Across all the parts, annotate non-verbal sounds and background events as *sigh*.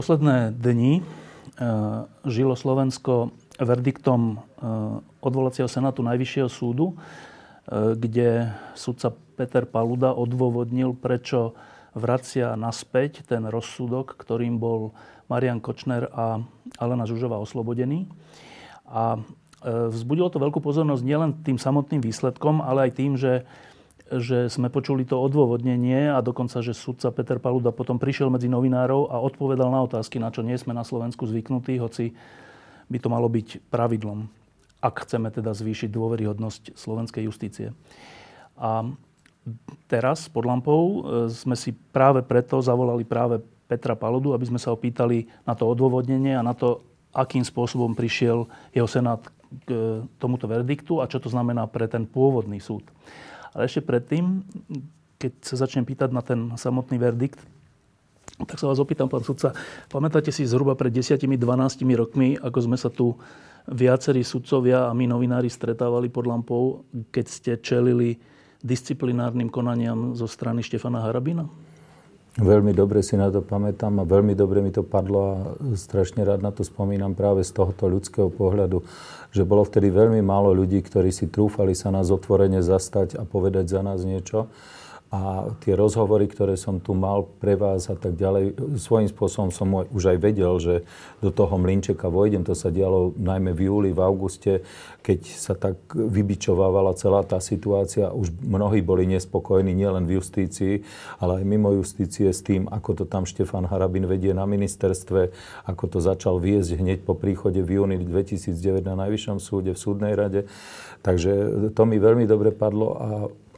Posledné dni e, žilo Slovensko verdiktom e, odvolacieho senátu Najvyššieho súdu, e, kde sudca Peter Paluda odôvodnil, prečo vracia naspäť ten rozsudok, ktorým bol Marian Kočner a Alena Žužová oslobodení. A vzbudilo to veľkú pozornosť nielen tým samotným výsledkom, ale aj tým, že že sme počuli to odôvodnenie a dokonca, že sudca Peter Paluda potom prišiel medzi novinárov a odpovedal na otázky, na čo nie sme na Slovensku zvyknutí, hoci by to malo byť pravidlom, ak chceme teda zvýšiť dôveryhodnosť slovenskej justície. A teraz pod lampou e, sme si práve preto zavolali práve Petra Paludu, aby sme sa opýtali na to odôvodnenie a na to, akým spôsobom prišiel jeho senát k tomuto verdiktu a čo to znamená pre ten pôvodný súd. Ale ešte predtým, keď sa začnem pýtať na ten samotný verdikt, tak sa vás opýtam, pán sudca, pamätáte si zhruba pred 10-12 rokmi, ako sme sa tu viacerí sudcovia a my novinári stretávali pod lampou, keď ste čelili disciplinárnym konaniam zo strany Štefana Harabina? Veľmi dobre si na to pamätám a veľmi dobre mi to padlo a strašne rád na to spomínam práve z tohoto ľudského pohľadu, že bolo vtedy veľmi málo ľudí, ktorí si trúfali sa nás otvorene zastať a povedať za nás niečo. A tie rozhovory, ktoré som tu mal pre vás a tak ďalej, svojím spôsobom som už aj vedel, že do toho mlinčeka vojdem. To sa dialo najmä v júli, v auguste, keď sa tak vybičovávala celá tá situácia. Už mnohí boli nespokojní nielen v justícii, ale aj mimo justície s tým, ako to tam Štefan Harabin vedie na ministerstve, ako to začal viesť hneď po príchode v júni 2009 na Najvyššom súde, v súdnej rade. Takže to mi veľmi dobre padlo a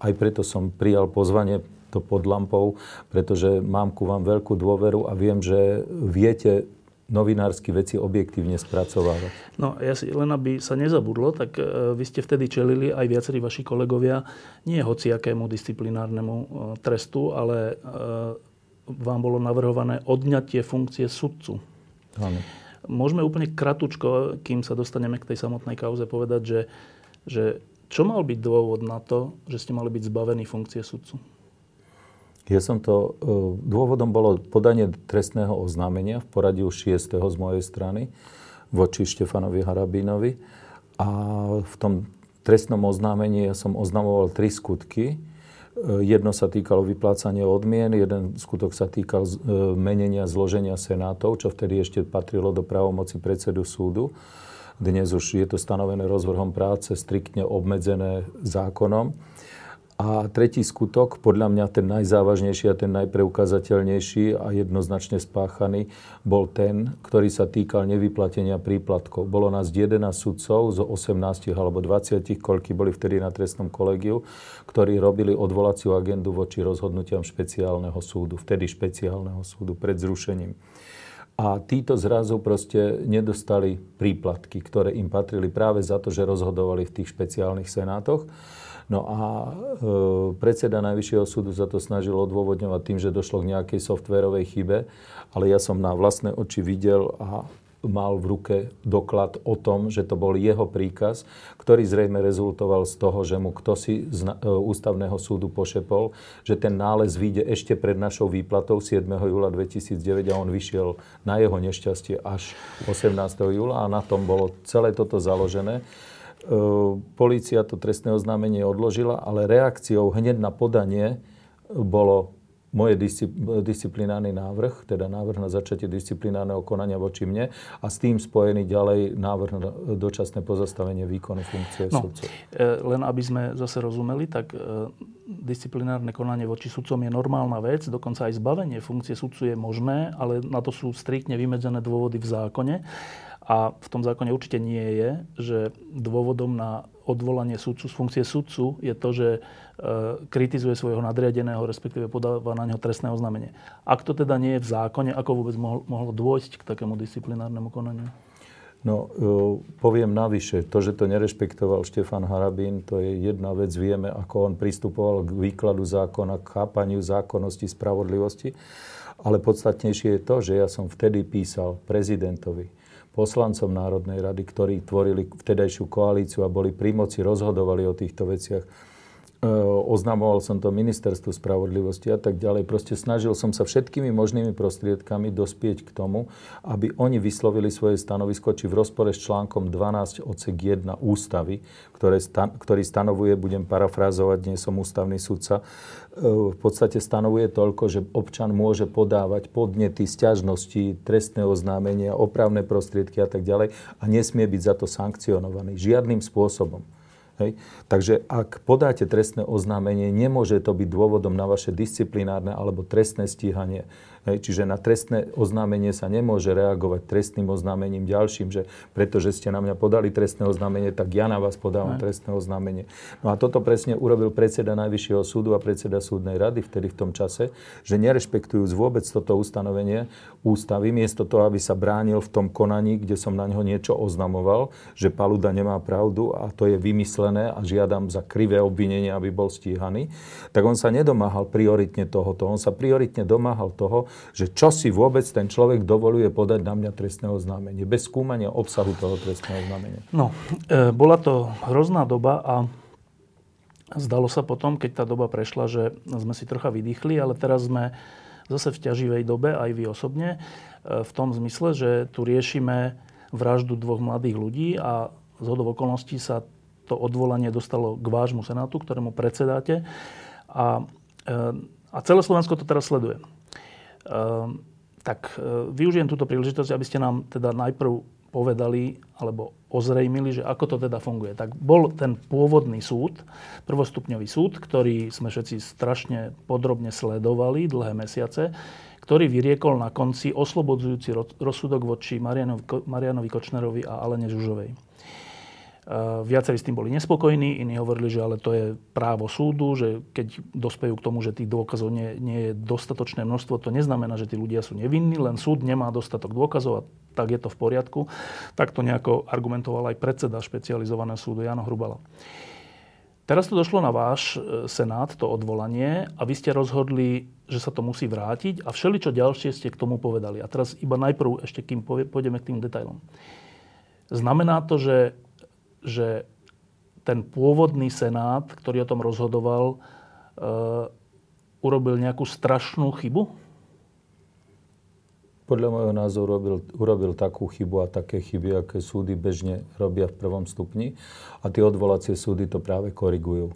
aj preto som prijal pozvanie to pod lampou, pretože mám ku vám veľkú dôveru a viem, že viete novinársky veci objektívne spracovávať. No ja si, len aby sa nezabudlo, tak e, vy ste vtedy čelili aj viacerí vaši kolegovia nie hociakému disciplinárnemu e, trestu, ale e, vám bolo navrhované odňatie funkcie sudcu. Áno. Môžeme úplne kratučko, kým sa dostaneme k tej samotnej kauze, povedať, že, že čo mal byť dôvod na to, že ste mali byť zbavení funkcie sudcu? Ja som to, e, dôvodom bolo podanie trestného oznámenia v poradí už 6. z mojej strany voči Štefanovi Harabínovi. A v tom trestnom oznámení ja som oznamoval tri skutky. E, jedno sa týkalo vyplácania odmien, jeden skutok sa týkal e, menenia zloženia senátov, čo vtedy ešte patrilo do právomoci predsedu súdu. Dnes už je to stanovené rozvrhom práce, striktne obmedzené zákonom. A tretí skutok, podľa mňa ten najzávažnejší a ten najpreukazateľnejší a jednoznačne spáchaný, bol ten, ktorý sa týkal nevyplatenia príplatkov. Bolo nás 11 sudcov zo 18 alebo 20, koľky boli vtedy na trestnom kolegiu, ktorí robili odvolaciu agendu voči rozhodnutiam špeciálneho súdu, vtedy špeciálneho súdu pred zrušením. A títo zrazu proste nedostali príplatky, ktoré im patrili práve za to, že rozhodovali v tých špeciálnych senátoch. No a e, predseda Najvyššieho súdu sa to snažil odôvodňovať tým, že došlo k nejakej softverovej chybe, ale ja som na vlastné oči videl a mal v ruke doklad o tom, že to bol jeho príkaz, ktorý zrejme rezultoval z toho, že mu kto si z e, ústavného súdu pošepol, že ten nález vyjde ešte pred našou výplatou 7. júla 2009 a on vyšiel na jeho nešťastie až 18. júla a na tom bolo celé toto založené. E, polícia to trestné oznámenie odložila, ale reakciou hneď na podanie bolo moje disciplinárny návrh, teda návrh na začatie disciplinárneho konania voči mne a s tým spojený ďalej návrh na dočasné pozastavenie výkonu funkcie no, sudcov. E, len aby sme zase rozumeli, tak e, disciplinárne konanie voči sudcom je normálna vec, dokonca aj zbavenie funkcie sudcu je možné, ale na to sú striktne vymedzené dôvody v zákone. A v tom zákone určite nie je, že dôvodom na odvolanie sudcu z funkcie sudcu je to, že e, kritizuje svojho nadriadeného, respektíve podáva na neho trestné oznámenie. Ak to teda nie je v zákone, ako vôbec mohlo, dôjsť k takému disciplinárnemu konaniu? No, e, poviem navyše, to, že to nerešpektoval Štefan Harabín, to je jedna vec. Vieme, ako on pristupoval k výkladu zákona, k chápaniu zákonnosti, spravodlivosti. Ale podstatnejšie je to, že ja som vtedy písal prezidentovi, poslancom Národnej rady, ktorí tvorili vtedajšiu koalíciu a boli pri moci, rozhodovali o týchto veciach oznamoval som to ministerstvu spravodlivosti a tak ďalej. Proste snažil som sa všetkými možnými prostriedkami dospieť k tomu, aby oni vyslovili svoje stanovisko, či v rozpore s článkom 12 odsek 1 ústavy, ktoré stan- ktorý stanovuje, budem parafrázovať, nie som ústavný sudca, e, v podstate stanovuje toľko, že občan môže podávať podnety, sťažnosti, trestné oznámenia, opravné prostriedky a tak ďalej a nesmie byť za to sankcionovaný žiadnym spôsobom. Hej. Takže ak podáte trestné oznámenie, nemôže to byť dôvodom na vaše disciplinárne alebo trestné stíhanie. Hej, čiže na trestné oznámenie sa nemôže reagovať trestným oznámením ďalším, že pretože ste na mňa podali trestné oznámenie, tak ja na vás podávam Aj. trestné oznámenie. No a toto presne urobil predseda Najvyššieho súdu a predseda súdnej rady vtedy v tom čase, že nerešpektujúc vôbec toto ustanovenie ústavy, miesto toho, aby sa bránil v tom konaní, kde som na neho niečo oznamoval, že Paluda nemá pravdu a to je vymyslené a žiadam za krivé obvinenie, aby bol stíhaný, tak on sa nedomáhal prioritne tohoto. On sa prioritne domáhal toho, že čo si vôbec ten človek dovoluje podať na mňa trestné oznámenie, bez skúmania obsahu toho trestného oznámenia. No, e, bola to hrozná doba a zdalo sa potom, keď tá doba prešla, že sme si trocha vydýchli, ale teraz sme zase v ťaživej dobe, aj vy osobne, e, v tom zmysle, že tu riešime vraždu dvoch mladých ľudí a z hodov okolností sa to odvolanie dostalo k vášmu senátu, ktorému predsedáte. A, e, a celé Slovensko to teraz sleduje. Ehm, tak e, využijem túto príležitosť, aby ste nám teda najprv povedali alebo ozrejmili, že ako to teda funguje. Tak bol ten pôvodný súd, prvostupňový súd, ktorý sme všetci strašne podrobne sledovali dlhé mesiace, ktorý vyriekol na konci oslobodzujúci rozsudok voči Marianovi, Kočnerovi a Alene Žužovej. Viacerí s tým boli nespokojní, iní hovorili, že ale to je právo súdu, že keď dospejú k tomu, že tých dôkazov nie, nie je dostatočné množstvo, to neznamená, že tí ľudia sú nevinní, len súd nemá dostatok dôkazov a tak je to v poriadku. Tak to nejako argumentoval aj predseda špecializovaného súdu Jano Hrubala. Teraz to došlo na váš e, senát, to odvolanie, a vy ste rozhodli, že sa to musí vrátiť a všeličo ďalšie ste k tomu povedali. A teraz iba najprv, ešte kým pôjdeme k tým detailom. Znamená to, že že ten pôvodný senát, ktorý o tom rozhodoval, e, urobil nejakú strašnú chybu? Podľa môjho názoru urobil, urobil takú chybu a také chyby, aké súdy bežne robia v prvom stupni. A tie odvolacie súdy to práve korigujú. E,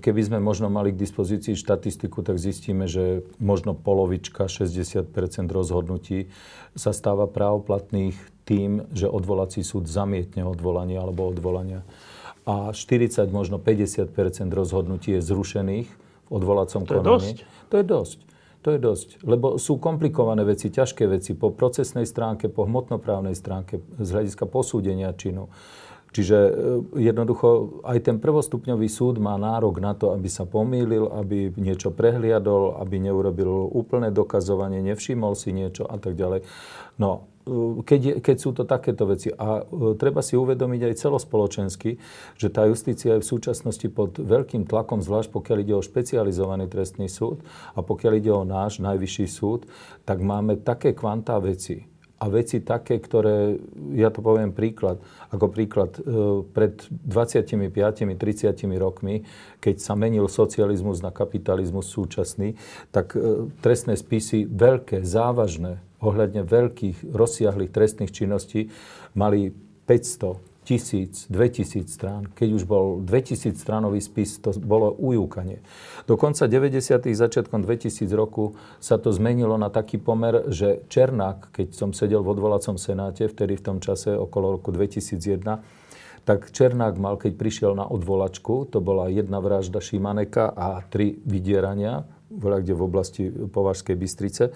keby sme možno mali k dispozícii štatistiku, tak zistíme, že možno polovička, 60% rozhodnutí sa stáva právoplatných tým, že odvolací súd zamietne odvolanie alebo odvolania. A 40, možno 50% rozhodnutí je zrušených v odvolacom to konaní. Je dosť. To je dosť. To je dosť. Lebo sú komplikované veci, ťažké veci po procesnej stránke, po hmotnoprávnej stránke, z hľadiska posúdenia činu. Čiže e, jednoducho aj ten prvostupňový súd má nárok na to, aby sa pomýlil, aby niečo prehliadol, aby neurobil úplné dokazovanie, nevšimol si niečo a tak ďalej. No, keď, je, keď sú to takéto veci. A e, treba si uvedomiť aj celospoločensky, že tá justícia je v súčasnosti pod veľkým tlakom, zvlášť pokiaľ ide o špecializovaný trestný súd a pokiaľ ide o náš najvyšší súd, tak máme také kvantá veci, a veci také, ktoré, ja to poviem príklad, ako príklad, e, pred 25-30 rokmi, keď sa menil socializmus na kapitalizmus súčasný, tak trestné spisy veľké, závažné, ohľadne veľkých, rozsiahlých trestných činností mali 500, 1000, 2000 strán. Keď už bol 2000 stránový spis, to bolo ujúkanie. Do konca 90. začiatkom 2000 roku sa to zmenilo na taký pomer, že Černák, keď som sedel v odvolacom senáte, vtedy v tom čase okolo roku 2001, tak Černák mal, keď prišiel na odvolačku, to bola jedna vražda Šimaneka a tri vydierania, kde v oblasti Považskej Bystrice,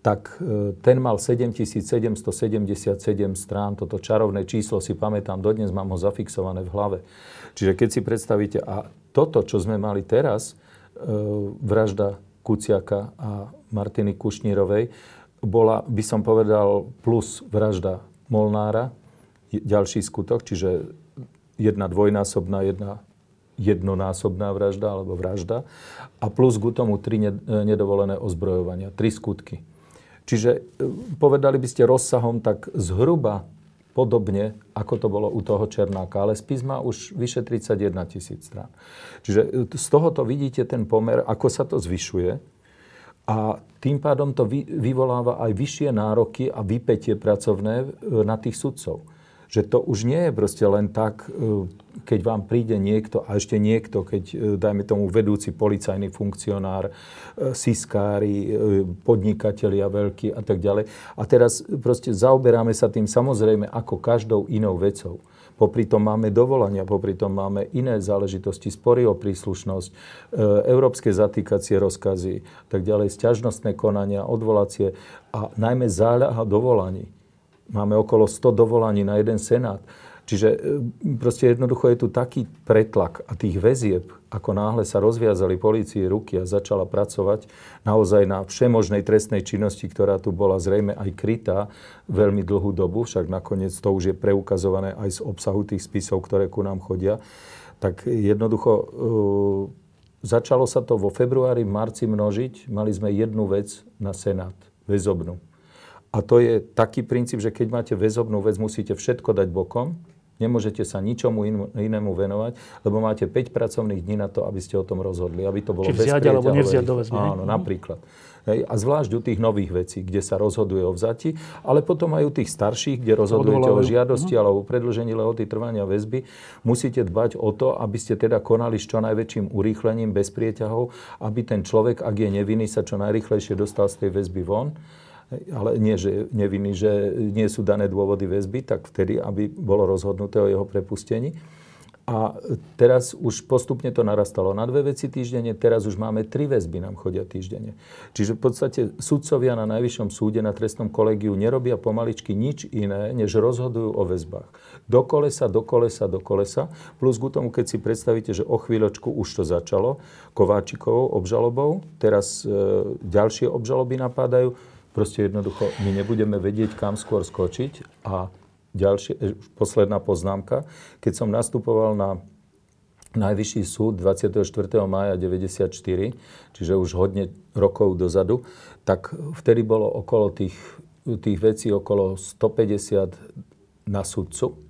tak e, ten mal 7777 strán. Toto čarovné číslo si pamätám, dodnes mám ho zafixované v hlave. Čiže keď si predstavíte, a toto, čo sme mali teraz, e, vražda Kuciaka a Martiny Kušnírovej, bola, by som povedal, plus vražda Molnára, ďalší skutok, čiže jedna dvojnásobná, jedna jednonásobná vražda alebo vražda a plus k tomu tri nedovolené ozbrojovania, tri skutky. Čiže e, povedali by ste rozsahom tak zhruba podobne, ako to bolo u toho Černáka. Ale spis má už vyše 31 tisíc strán. Čiže e, z tohoto vidíte ten pomer, ako sa to zvyšuje. A tým pádom to vyvoláva aj vyššie nároky a vypetie pracovné e, na tých sudcov že to už nie je proste len tak, e, keď vám príde niekto a ešte niekto, keď, e, dajme tomu, vedúci policajný funkcionár, e, siskári, podnikatelia veľkí a tak ďalej. A teraz proste zaoberáme sa tým samozrejme ako každou inou vecou. Popri tom máme dovolania, popri tom máme iné záležitosti, spory o príslušnosť, európske zatýkacie rozkazy, tak ďalej, sťažnostné konania, odvolacie a najmä záľaha dovolaní. Máme okolo 100 dovolaní na jeden senát. Čiže e, proste jednoducho je tu taký pretlak a tých väzieb, ako náhle sa rozviazali polícii ruky a začala pracovať naozaj na všemožnej trestnej činnosti, ktorá tu bola zrejme aj krytá veľmi dlhú dobu, však nakoniec to už je preukazované aj z obsahu tých spisov, ktoré ku nám chodia, tak jednoducho e, začalo sa to vo februári, marci množiť. Mali sme jednu vec na Senát, väzobnú. A to je taký princíp, že keď máte väzobnú vec, musíte všetko dať bokom, nemôžete sa ničomu inému venovať, lebo máte 5 pracovných dní na to, aby ste o tom rozhodli, aby to bolo Či vziať alebo nevziať do väzby. Áno, napríklad. Hej, a zvlášť u tých nových vecí, kde sa rozhoduje o vzati, ale potom aj u tých starších, kde rozhodujete Odvolajú. o žiadosti uh-huh. alebo o predlžení lehoty trvania väzby, musíte dbať o to, aby ste teda konali s čo najväčším urýchlením, bez prieťahov, aby ten človek, ak je nevinný, sa čo najrychlejšie dostal z tej väzby von ale nie, že nevinný, že nie sú dané dôvody väzby, tak vtedy, aby bolo rozhodnuté o jeho prepustení. A teraz už postupne to narastalo na dve veci týždenne, teraz už máme tri väzby nám chodia týždenne. Čiže v podstate sudcovia na Najvyššom súde, na trestnom kolegiu nerobia pomaličky nič iné, než rozhodujú o väzbách. Do kolesa, do kolesa, do kolesa. Plus k tomu, keď si predstavíte, že o chvíľočku už to začalo Kováčikovou obžalobou, teraz e, ďalšie obžaloby napadajú, Proste jednoducho my nebudeme vedieť, kam skôr skočiť. A ďalšie, e, posledná poznámka. Keď som nastupoval na Najvyšší súd 24. mája 94, čiže už hodne rokov dozadu, tak vtedy bolo okolo tých, tých vecí okolo 150 na sudcu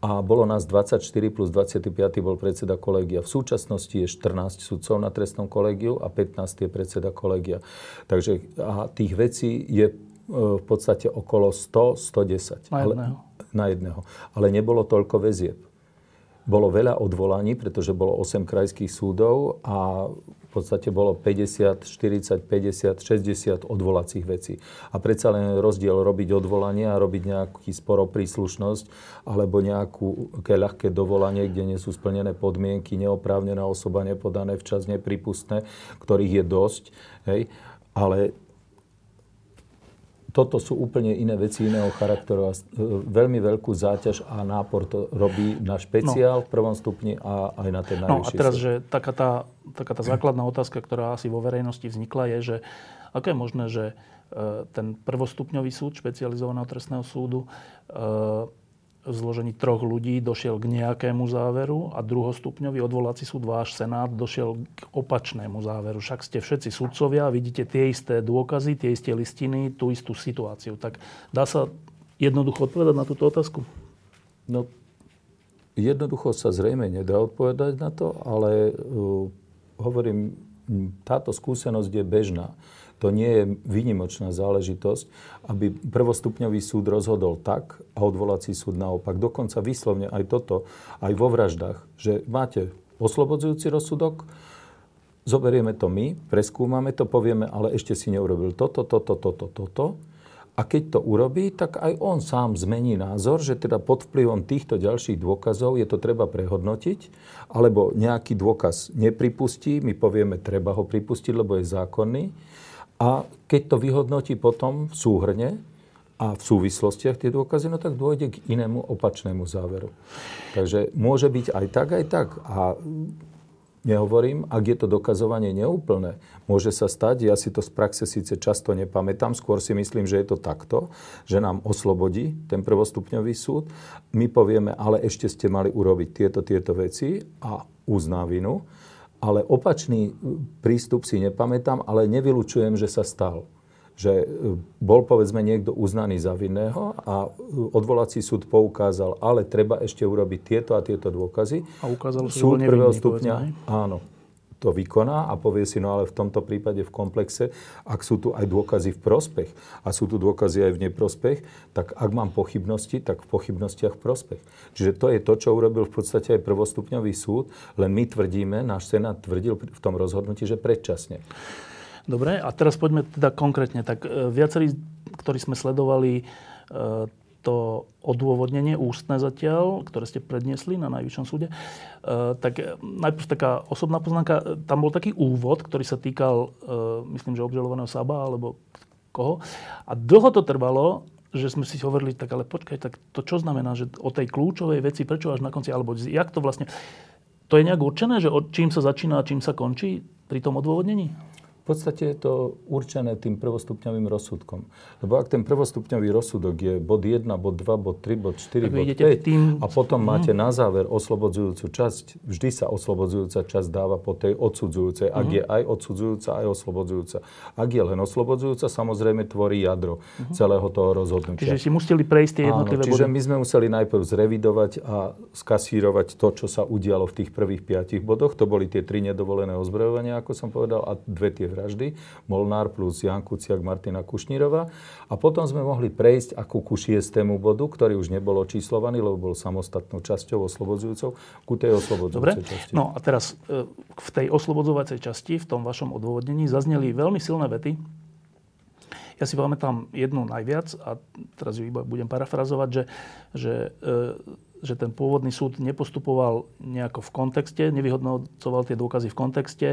a bolo nás 24 plus 25 bol predseda kolegia. V súčasnosti je 14 sudcov na trestnom kolegiu a 15 je predseda kolegia. Takže a tých vecí je e, v podstate okolo 100, 110. Na jedného. Ale, na jedného. Ale nebolo toľko väzieb. Bolo veľa odvolaní, pretože bolo 8 krajských súdov a v podstate bolo 50, 40, 50, 60 odvolacích vecí. A predsa len rozdiel robiť odvolanie a robiť nejaký spor príslušnosť alebo nejakú ľahké dovolanie, kde nie sú splnené podmienky, neoprávnená osoba nepodané včas, nepripustné, ktorých je dosť. Hej. Ale toto sú úplne iné veci iného charakteru a e, veľmi veľkú záťaž a nápor to robí na špeciál no. v prvom stupni a aj na ten najvyšší. No a teraz, že taká tá, taká tá základná otázka, ktorá asi vo verejnosti vznikla, je, že ako je možné, že e, ten prvostupňový súd špecializovaného trestného súdu e, v zložení troch ľudí došiel k nejakému záveru a druhostupňový odvolací súd, váš senát, došiel k opačnému záveru. Však ste všetci sudcovia, vidíte tie isté dôkazy, tie isté listiny, tú istú situáciu. Tak dá sa jednoducho odpovedať na túto otázku? No, jednoducho sa zrejme nedá odpovedať na to, ale uh, hovorím, táto skúsenosť je bežná. To nie je výnimočná záležitosť, aby prvostupňový súd rozhodol tak a odvolací súd naopak. Dokonca vyslovne aj toto, aj vo vraždách, že máte oslobodzujúci rozsudok, zoberieme to my, preskúmame to, povieme, ale ešte si neurobil toto, toto, toto, toto. A keď to urobí, tak aj on sám zmení názor, že teda pod vplyvom týchto ďalších dôkazov je to treba prehodnotiť, alebo nejaký dôkaz nepripustí, my povieme, treba ho pripustiť, lebo je zákonný a keď to vyhodnotí potom v súhrne a v súvislostiach tie dôkazy, no tak dôjde k inému opačnému záveru. Takže môže byť aj tak, aj tak. A nehovorím, ak je to dokazovanie neúplné, môže sa stať, ja si to z praxe síce často nepamätám, skôr si myslím, že je to takto, že nám oslobodí ten prvostupňový súd, my povieme, ale ešte ste mali urobiť tieto, tieto veci a uzná vinu, ale opačný prístup si nepamätám, ale nevylučujem, že sa stal. Že e, bol povedzme niekto uznaný za vinného a e, odvolací súd poukázal, ale treba ešte urobiť tieto a tieto dôkazy. A ukázal súd prvého stupňa, povedzme, áno, to vykoná a povie si, no ale v tomto prípade v komplexe, ak sú tu aj dôkazy v prospech a sú tu dôkazy aj v neprospech, tak ak mám pochybnosti, tak v pochybnostiach v prospech. Čiže to je to, čo urobil v podstate aj prvostupňový súd, len my tvrdíme, náš senát tvrdil v tom rozhodnutí, že predčasne. Dobre, a teraz poďme teda konkrétne. Tak e, viacerí, ktorí sme sledovali e, to odôvodnenie ústne zatiaľ, ktoré ste predniesli na Najvyššom súde, e, tak najprv taká osobná poznámka. Tam bol taký úvod, ktorý sa týkal, myslím, že obžalovaného Saba, alebo koho. A dlho to trvalo, že sme si hovorili, tak ale počkaj, tak to čo znamená, že o tej kľúčovej veci, prečo až na konci, alebo jak to vlastne... To je nejak určené, že čím sa začína a čím sa končí pri tom odôvodnení? V podstate je to určené tým prvostupňovým rozsudkom. Lebo ak ten prvostupňový rozsudok je bod 1, bod 2, bod 3, bod 4, tak bod 5 tým... a potom hmm. máte na záver oslobodzujúcu časť, vždy sa oslobodzujúca časť dáva po tej odsudzujúcej. Ak hmm. je aj odsudzujúca, aj oslobodzujúca. Ak je len oslobodzujúca, samozrejme tvorí jadro hmm. celého toho rozhodnutia. Čiže si museli prejsť tie jednotlivé Áno, čiže body. my sme museli najprv zrevidovať a skasírovať to, čo sa udialo v tých prvých piatich bodoch. To boli tie tri nedovolené ozbrojovania, ako som povedal, a dve tie vraždy, Molnár plus Jan Kuciak, Martina Kušnírova. A potom sme mohli prejsť ako ku šiestému bodu, ktorý už nebol očíslovaný, lebo bol samostatnou časťou oslobodzujúcou, ku tej oslobodzujúcej časti. No a teraz e, v tej oslobodzovacej časti, v tom vašom odôvodnení, zazneli veľmi silné vety. Ja si pamätám jednu najviac a teraz ju iba budem parafrazovať, že, že e, že ten pôvodný súd nepostupoval nejako v kontexte, nevyhodnocoval tie dôkazy v kontexte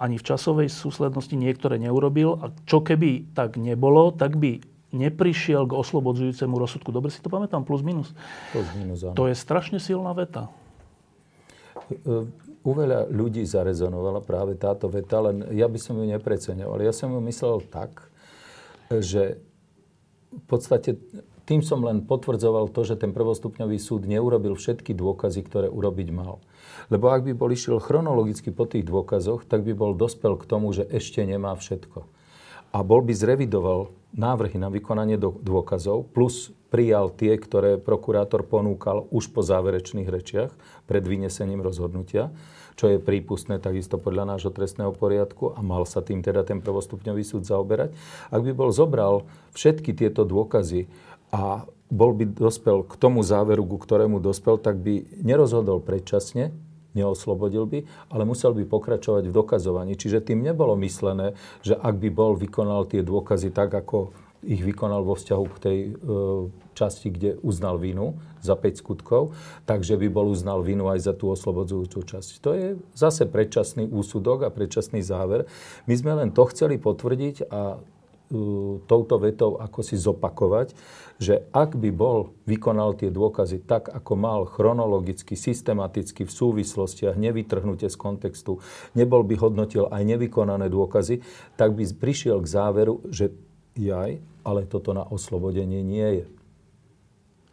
ani v časovej súslednosti niektoré neurobil a čo keby tak nebolo, tak by neprišiel k oslobodzujúcemu rozsudku. Dobre si to pamätám? Plus minus. Plus minus, áno. To je strašne silná veta. U veľa ľudí zarezonovala práve táto veta, len ja by som ju nepreceňoval. Ja som ju myslel tak, že v podstate tým som len potvrdzoval to, že ten prvostupňový súd neurobil všetky dôkazy, ktoré urobiť mal. Lebo ak by bol išiel chronologicky po tých dôkazoch, tak by bol dospel k tomu, že ešte nemá všetko. A bol by zrevidoval návrhy na vykonanie dôkazov, plus prijal tie, ktoré prokurátor ponúkal už po záverečných rečiach pred vynesením rozhodnutia, čo je prípustné takisto podľa nášho trestného poriadku a mal sa tým teda ten prvostupňový súd zaoberať. Ak by bol zobral všetky tieto dôkazy a bol by dospel k tomu záveru, ku ktorému dospel, tak by nerozhodol predčasne, neoslobodil by, ale musel by pokračovať v dokazovaní. Čiže tým nebolo myslené, že ak by bol vykonal tie dôkazy tak, ako ich vykonal vo vzťahu k tej e, časti, kde uznal vinu za 5 skutkov, takže by bol uznal vinu aj za tú oslobodzujúcu časť. To je zase predčasný úsudok a predčasný záver. My sme len to chceli potvrdiť a touto vetou ako si zopakovať, že ak by bol, vykonal tie dôkazy tak, ako mal chronologicky, systematicky, v súvislostiach, nevytrhnutie z kontextu, nebol by hodnotil aj nevykonané dôkazy, tak by prišiel k záveru, že jaj, ale toto na oslobodenie nie je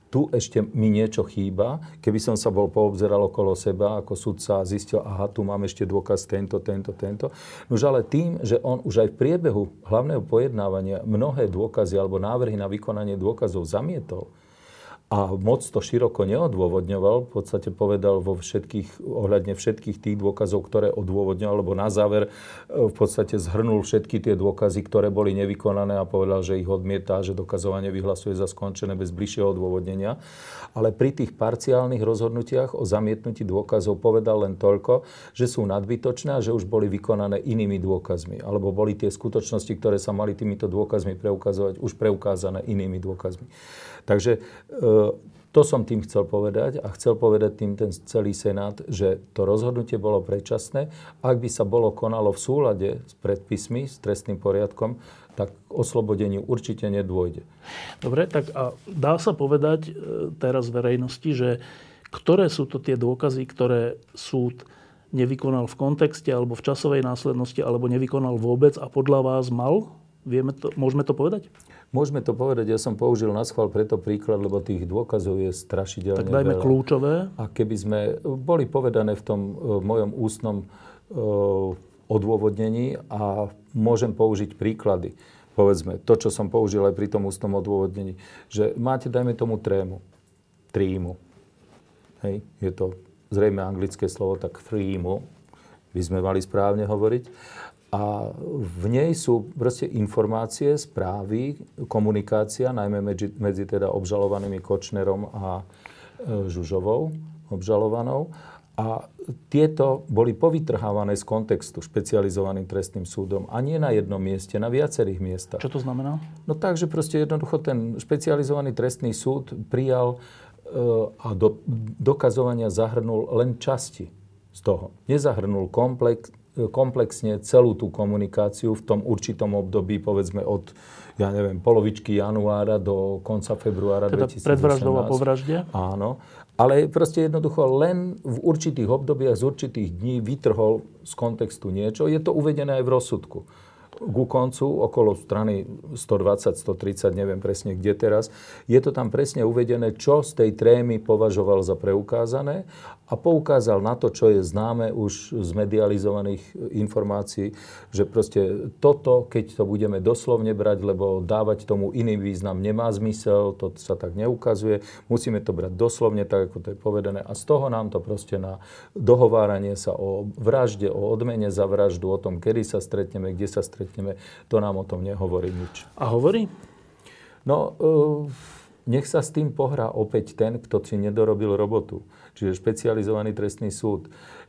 tu ešte mi niečo chýba. Keby som sa bol poobzeral okolo seba ako sudca zistil, aha, tu mám ešte dôkaz tento, tento, tento. Nož ale tým, že on už aj v priebehu hlavného pojednávania mnohé dôkazy alebo návrhy na vykonanie dôkazov zamietol, a moc to široko neodôvodňoval, v podstate povedal vo všetkých, ohľadne všetkých tých dôkazov, ktoré odôvodňoval, lebo na záver e, v podstate zhrnul všetky tie dôkazy, ktoré boli nevykonané a povedal, že ich odmieta, že dokazovanie vyhlasuje za skončené bez bližšieho odôvodnenia. Ale pri tých parciálnych rozhodnutiach o zamietnutí dôkazov povedal len toľko, že sú nadbytočné a že už boli vykonané inými dôkazmi. Alebo boli tie skutočnosti, ktoré sa mali týmito dôkazmi preukazovať, už preukázané inými dôkazmi. Takže e, to som tým chcel povedať a chcel povedať tým ten celý Senát, že to rozhodnutie bolo predčasné. Ak by sa bolo konalo v súlade s predpismi, s trestným poriadkom, tak k oslobodeniu určite nedôjde. Dobre, tak a dá sa povedať e, teraz verejnosti, že ktoré sú to tie dôkazy, ktoré súd nevykonal v kontexte alebo v časovej následnosti alebo nevykonal vôbec a podľa vás mal? Vieme to, môžeme to povedať? Môžeme to povedať, ja som použil na schvál preto príklad, lebo tých dôkazov je strašidelne Tak dajme veľa. kľúčové. A keby sme boli povedané v tom v mojom ústnom odôvodnení a môžem použiť príklady. Povedzme, to, čo som použil aj pri tom ústnom odôvodnení, že máte, dajme tomu trému, trímu. Hej, je to zrejme anglické slovo, tak trímu by sme mali správne hovoriť. A v nej sú proste informácie, správy, komunikácia, najmä medzi, medzi teda obžalovanými Kočnerom a e, Žužovou, obžalovanou. A tieto boli povytrhávané z kontextu špecializovaným trestným súdom. A nie na jednom mieste, na viacerých miestach. Čo to znamená? No tak, že proste jednoducho ten špecializovaný trestný súd prijal e, a do, dokazovania zahrnul len časti z toho. Nezahrnul komplex, komplexne celú tú komunikáciu v tom určitom období, povedzme od ja neviem, polovičky januára do konca februára teda 2018. pred vraždou a po vražde? Áno. Ale proste jednoducho len v určitých obdobiach z určitých dní vytrhol z kontextu niečo. Je to uvedené aj v rozsudku ku koncu, okolo strany 120, 130, neviem presne kde teraz, je to tam presne uvedené, čo z tej trémy považoval za preukázané a poukázal na to, čo je známe už z medializovaných informácií, že proste toto, keď to budeme doslovne brať, lebo dávať tomu iný význam nemá zmysel, to sa tak neukazuje, musíme to brať doslovne, tak ako to je povedané a z toho nám to proste na dohováranie sa o vražde, o odmene za vraždu, o tom, kedy sa stretneme, kde sa stretneme, stretneme, to nám o tom nehovorí nič. A hovorí? No, uh, nech sa s tým pohrá opäť ten, kto si nedorobil robotu. Čiže špecializovaný trestný súd.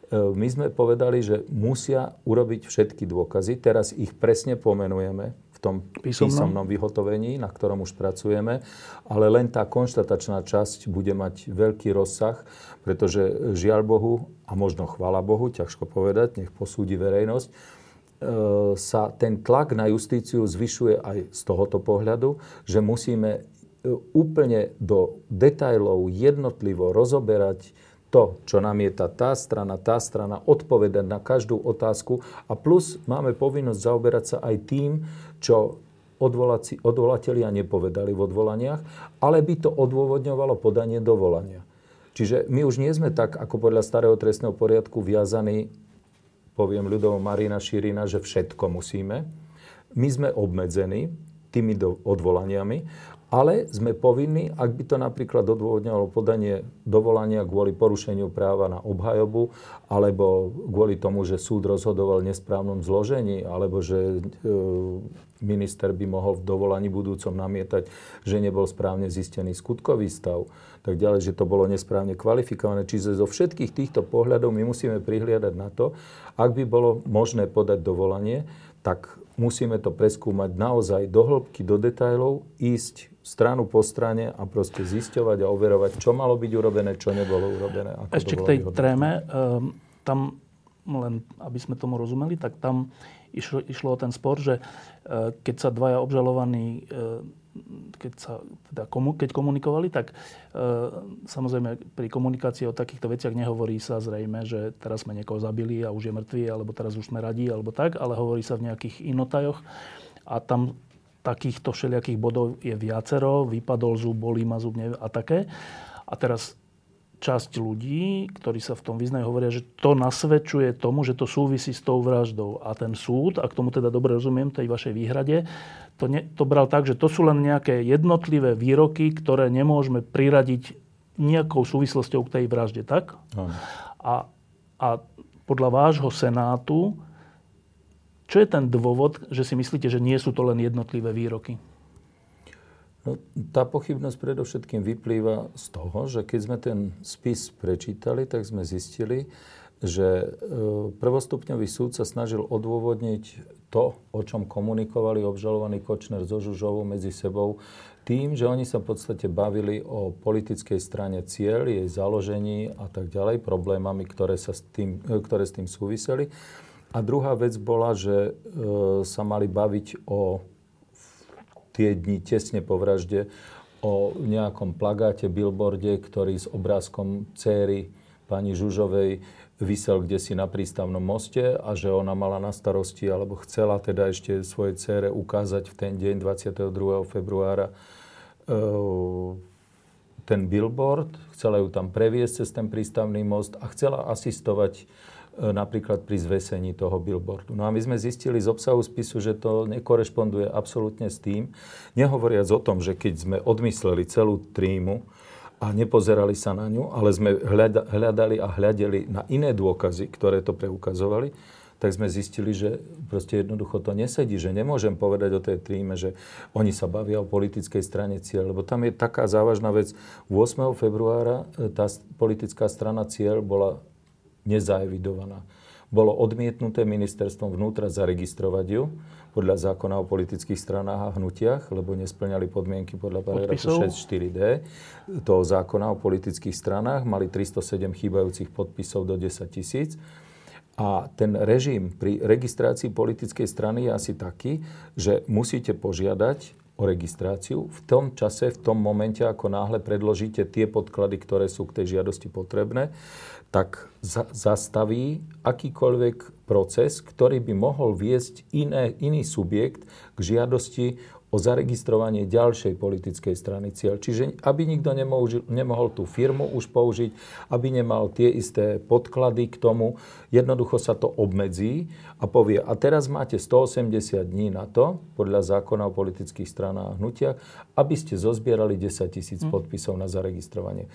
Uh, my sme povedali, že musia urobiť všetky dôkazy. Teraz ich presne pomenujeme v tom písomnom, písomnom vyhotovení, na ktorom už pracujeme, ale len tá konštatačná časť bude mať veľký rozsah, pretože žiaľ Bohu, a možno chvála Bohu, ťažko povedať, nech posúdi verejnosť, E, sa ten tlak na justíciu zvyšuje aj z tohoto pohľadu, že musíme e, úplne do detajlov jednotlivo rozoberať to, čo namieta tá strana, tá strana, odpovedať na každú otázku a plus máme povinnosť zaoberať sa aj tým, čo odvolaci, odvolatelia nepovedali v odvolaniach, ale by to odôvodňovalo podanie dovolania. Čiže my už nie sme tak, ako podľa starého trestného poriadku, viazaní poviem ľudovo Marina Širina, že všetko musíme. My sme obmedzení tými odvolaniami, ale sme povinní, ak by to napríklad odôvodňovalo podanie dovolania kvôli porušeniu práva na obhajobu, alebo kvôli tomu, že súd rozhodoval v nesprávnom zložení, alebo že e, minister by mohol v dovolaní budúcom namietať, že nebol správne zistený skutkový stav, tak ďalej, že to bolo nesprávne kvalifikované. Čiže zo všetkých týchto pohľadov my musíme prihliadať na to, ak by bolo možné podať dovolanie, tak musíme to preskúmať naozaj do hĺbky, do detajlov, ísť stranu po strane a proste zisťovať a overovať, čo malo byť urobené, čo nebolo urobené. Ako Ešte k tej vyhodné. tréme, um, tam len aby sme tomu rozumeli, tak tam išlo, išlo o ten spor, že uh, keď sa dvaja obžalovaní uh, keď, sa, teda komu, keď komunikovali, tak e, samozrejme pri komunikácii o takýchto veciach nehovorí sa zrejme, že teraz sme niekoho zabili a už je mŕtvý, alebo teraz už sme radí, alebo tak, ale hovorí sa v nejakých inotajoch. A tam takýchto všelijakých bodov je viacero, vypadol zub, bolí ma zub neviem, a také. A teraz časť ľudí, ktorí sa v tom vyznajú, hovoria, že to nasvedčuje tomu, že to súvisí s tou vraždou. A ten súd, ak tomu teda dobre rozumiem, tej vašej výhrade, to, ne, to bral tak, že to sú len nejaké jednotlivé výroky, ktoré nemôžeme priradiť nejakou súvislosťou k tej vražde, tak? A, a podľa vášho senátu čo je ten dôvod, že si myslíte, že nie sú to len jednotlivé výroky? No, tá pochybnosť predovšetkým vyplýva z toho, že keď sme ten spis prečítali, tak sme zistili, že e, prvostupňový súd sa snažil odôvodniť to, o čom komunikovali obžalovaní Kočner so Žužovou medzi sebou, tým, že oni sa v podstate bavili o politickej strane cieľ, jej založení a tak ďalej, problémami, ktoré, sa s tým, e, ktoré s tým súviseli. A druhá vec bola, že e, sa mali baviť o tie dni tesne po vražde o nejakom plagáte, billboarde, ktorý s obrázkom céry pani Žužovej vysel kde si na prístavnom moste a že ona mala na starosti, alebo chcela teda ešte svojej cére ukázať v ten deň 22. februára e, ten billboard, chcela ju tam previesť cez ten prístavný most a chcela asistovať napríklad pri zvesení toho billboardu. No a my sme zistili z obsahu spisu, že to nekorešponduje absolútne s tým, nehovoriac o tom, že keď sme odmysleli celú trímu, a nepozerali sa na ňu, ale sme hľadali a hľadeli na iné dôkazy, ktoré to preukazovali, tak sme zistili, že proste jednoducho to nesedí, že nemôžem povedať o tej tríme, že oni sa bavia o politickej strane cieľ, lebo tam je taká závažná vec. 8. februára e, tá politická strana cieľ bola nezaevidovaná. Bolo odmietnuté ministerstvom vnútra zaregistrovať ju podľa zákona o politických stranách a hnutiach, lebo nesplňali podmienky podľa paragrafu 6.4d toho zákona o politických stranách. Mali 307 chýbajúcich podpisov do 10 tisíc. A ten režim pri registrácii politickej strany je asi taký, že musíte požiadať o registráciu. V tom čase, v tom momente, ako náhle predložíte tie podklady, ktoré sú k tej žiadosti potrebné, tak za, zastaví akýkoľvek proces, ktorý by mohol viesť iné, iný subjekt k žiadosti o zaregistrovanie ďalšej politickej strany cieľ. Čiže aby nikto nemohol, nemohol tú firmu už použiť, aby nemal tie isté podklady k tomu, jednoducho sa to obmedzí a povie, a teraz máte 180 dní na to, podľa zákona o politických stranách a hnutiach, aby ste zozbierali 10 tisíc hm. podpisov na zaregistrovanie.